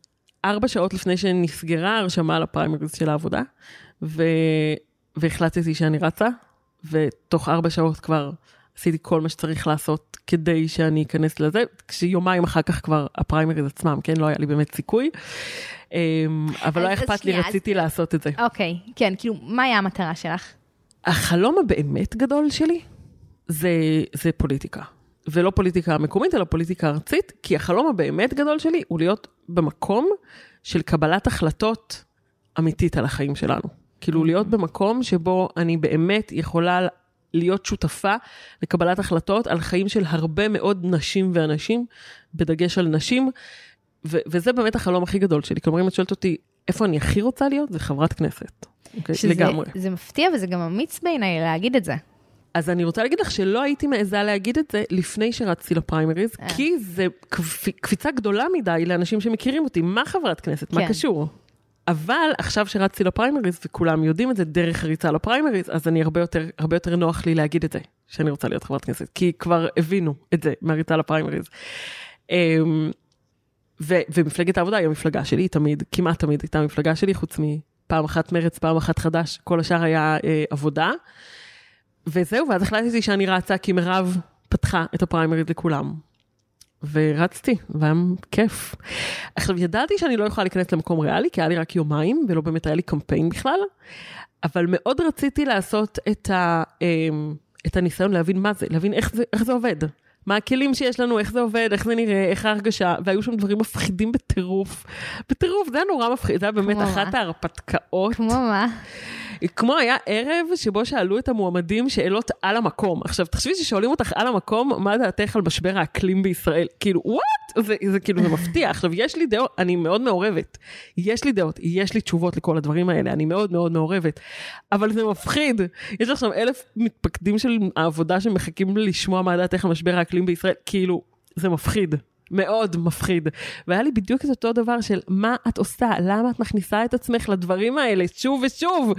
ארבע שעות לפני שנסגרה הרשמה לפריימריז של העבודה, ו... והחלטתי שאני רצה, ותוך ארבע שעות כבר עשיתי כל מה שצריך לעשות כדי שאני אכנס לזה, כשיומיים אחר כך כבר הפריימריז עצמם, כן, לא היה לי באמת סיכוי, אמ, אבל לא היה אכפת לי, רציתי לעשות את זה. אוקיי, כן, כאילו, מה היה המטרה שלך? החלום הבאמת גדול שלי זה, זה פוליטיקה. ולא פוליטיקה מקומית, אלא פוליטיקה ארצית, כי החלום הבאמת גדול שלי הוא להיות במקום של קבלת החלטות אמיתית על החיים שלנו. כאילו, להיות במקום שבו אני באמת יכולה להיות שותפה לקבלת החלטות על חיים של הרבה מאוד נשים ואנשים, בדגש על נשים, ו- וזה באמת החלום הכי גדול שלי. כלומר, אם את שואלת אותי, איפה אני הכי רוצה להיות? זה חברת כנסת. אוקיי? שזה, לגמרי. זה מפתיע וזה גם אמיץ בעיניי להגיד את זה. אז אני רוצה להגיד לך שלא הייתי מעיזה להגיד את זה לפני שרצתי לפריימריז, אה. כי זה קפ- קפיצה גדולה מדי לאנשים שמכירים אותי. מה חברת כנסת? כן. מה קשור? אבל עכשיו שרצתי לפריימריז, וכולם יודעים את זה דרך הריצה לפריימריז, אז אני הרבה יותר, הרבה יותר נוח לי להגיד את זה, שאני רוצה להיות חברת כנסת, כי כבר הבינו את זה מהריצה לפריימריז. אמ, ו- ומפלגת העבודה היא המפלגה שלי, היא תמיד, כמעט תמיד הייתה המפלגה שלי, חוץ מפעם אחת מרץ, פעם אחת חדש, כל השאר היה אה, עבודה. וזהו, ואז החלטתי שאני רצה, כי מירב פתחה את הפריימריז לכולם. ורצתי, והיה כיף. עכשיו, ידעתי שאני לא יכולה להיכנס למקום ריאלי, כי היה לי רק יומיים, ולא באמת היה לי קמפיין בכלל, אבל מאוד רציתי לעשות את, ה, אמ, את הניסיון להבין מה זה, להבין איך זה, איך זה עובד. מה הכלים שיש לנו, איך זה עובד, איך זה נראה, איך ההרגשה, והיו שם דברים מפחידים בטירוף. בטירוף, זה היה נורא מפחיד, זה היה באמת אחת מה? ההרפתקאות. כמו מה? כמו היה ערב שבו שאלו את המועמדים שאלות על המקום. עכשיו, תחשבי ששואלים אותך על המקום, מה דעתך על משבר האקלים בישראל? כאילו, וואט? זה, זה כאילו, זה מפתיע. עכשיו, יש לי דעות, אני מאוד מעורבת. יש לי דעות, יש לי תשובות לכל הדברים האלה, אני מאוד מאוד מעורבת. אבל זה מפחיד. יש עכשיו אלף מתפקדים של העבודה שמחכים לשמוע מה דעתך על משבר האקלים בישראל. כאילו, זה מפחיד. מאוד מפחיד. והיה לי בדיוק את אותו דבר של מה את עושה, למה את מכניסה את עצמך לדברים האלה שוב ושוב.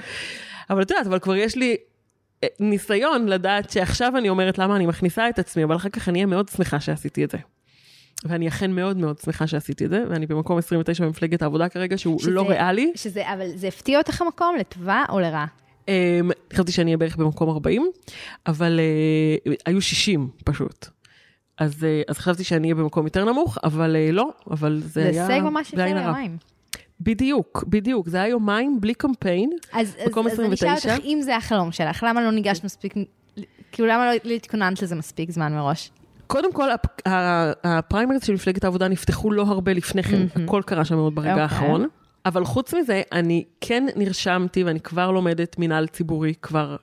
אבל את יודעת, אבל כבר יש לי אה, ניסיון לדעת שעכשיו אני אומרת למה אני מכניסה את עצמי, אבל אחר כך אני אהיה מאוד שמחה שעשיתי את זה. ואני אכן מאוד מאוד שמחה שעשיתי את זה, ואני במקום 29 במפלגת העבודה כרגע, שהוא שזה- לא ריאלי. שזה, אבל זה הפתיע אותך המקום, לטובה או לרעה? אמ, חשבתי שאני אהיה בערך במקום 40, אבל אה, היו 60 פשוט. אז, אה, אז חשבתי שאני אהיה במקום יותר נמוך, אבל אה, לא, אבל זה, זה היה... הישג ממש לפני. יומיים. בדיוק, בדיוק, זה היה יומיים בלי קמפיין. אז, אז, מקום אז אני אשאל 29. אותך, אם זה החלום שלך, למה לא ניגשת מספיק, כאילו למה לא התכוננת לזה מספיק זמן מראש? קודם כל, הפריימריז של מפלגת העבודה נפתחו לא הרבה לפני כן, הכל קרה שם מאוד ברגע אוקיי. האחרון. אבל חוץ מזה, אני כן נרשמתי ואני כבר לומדת מינהל ציבורי, כבר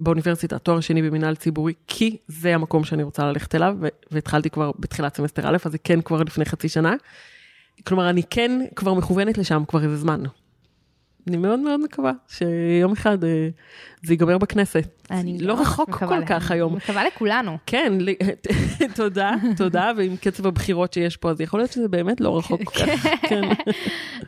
באוניברסיטה, תואר שני במינהל ציבורי, כי זה המקום שאני רוצה ללכת אליו, והתחלתי כבר בתחילת סמסטר א', אז זה כן כבר לפני חצי שנה. כלומר, אני כן כבר מכוונת לשם כבר איזה זמן. אני מאוד מאוד מקווה שיום אחד אה, זה ייגמר בכנסת. אני לא רחוק כל ל- כך היום. מקווה לכולנו. כן, תודה, תודה, ועם קצב הבחירות שיש פה, אז יכול להיות שזה באמת לא רחוק כל כך. כן,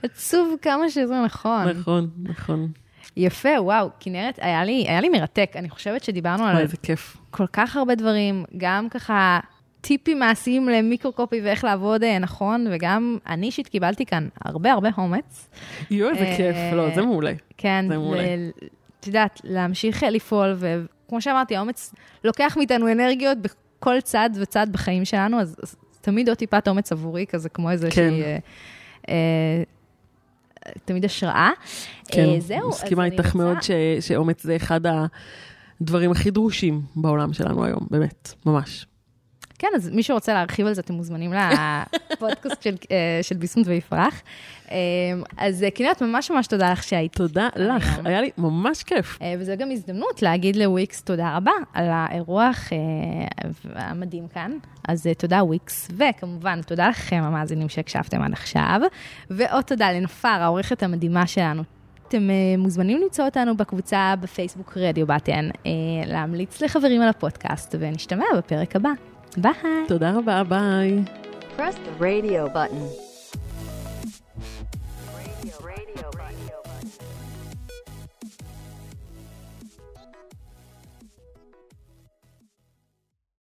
עצוב כמה שזה נכון. נכון, נכון. יפה, וואו, כנרת, היה לי, היה לי מרתק. אני חושבת שדיברנו על איזה כיף. כל כך הרבה דברים, גם ככה טיפים מעשיים למיקרו-קופי ואיך לעבוד אה, נכון, וגם אני אישית קיבלתי כאן הרבה הרבה אומץ. יואו, איזה אה, כיף. לא, זה מעולה. כן, זה מעולה. את יודעת, להמשיך אה, לפעול, וכמו שאמרתי, האומץ לוקח מאיתנו אנרגיות בכל צד וצד בחיים שלנו, אז, אז תמיד עוד טיפת אומץ עבורי, כזה כמו איזה כן. שהיא... אה, אה, תמיד השראה. כן, אה, זהו, מסכימה איתך מאוד ש- שאומץ זה אחד הדברים הכי דרושים בעולם שלנו היום, באמת, ממש. כן, אז מי שרוצה להרחיב על זה, אתם מוזמנים לפודקאסט של, אה, של ביסמוט ויפרח. אה, אז אה, כנרת, ממש ממש תודה לך שהיית. תודה לך. היה לי ממש כיף. אה, וזו גם הזדמנות להגיד לוויקס תודה רבה על האירוח המדהים כאן. אז תודה וויקס, וכמובן תודה לכם המאזינים שהקשבתם עד עכשיו, ועוד תודה לנופר, העורכת המדהימה שלנו. אתם מוזמנים למצוא אותנו בקבוצה בפייסבוק רדיו בטן, להמליץ לחברים על הפודקאסט, ונשתמע בפרק הבא. ביי. תודה רבה, ביי. Press the radio button.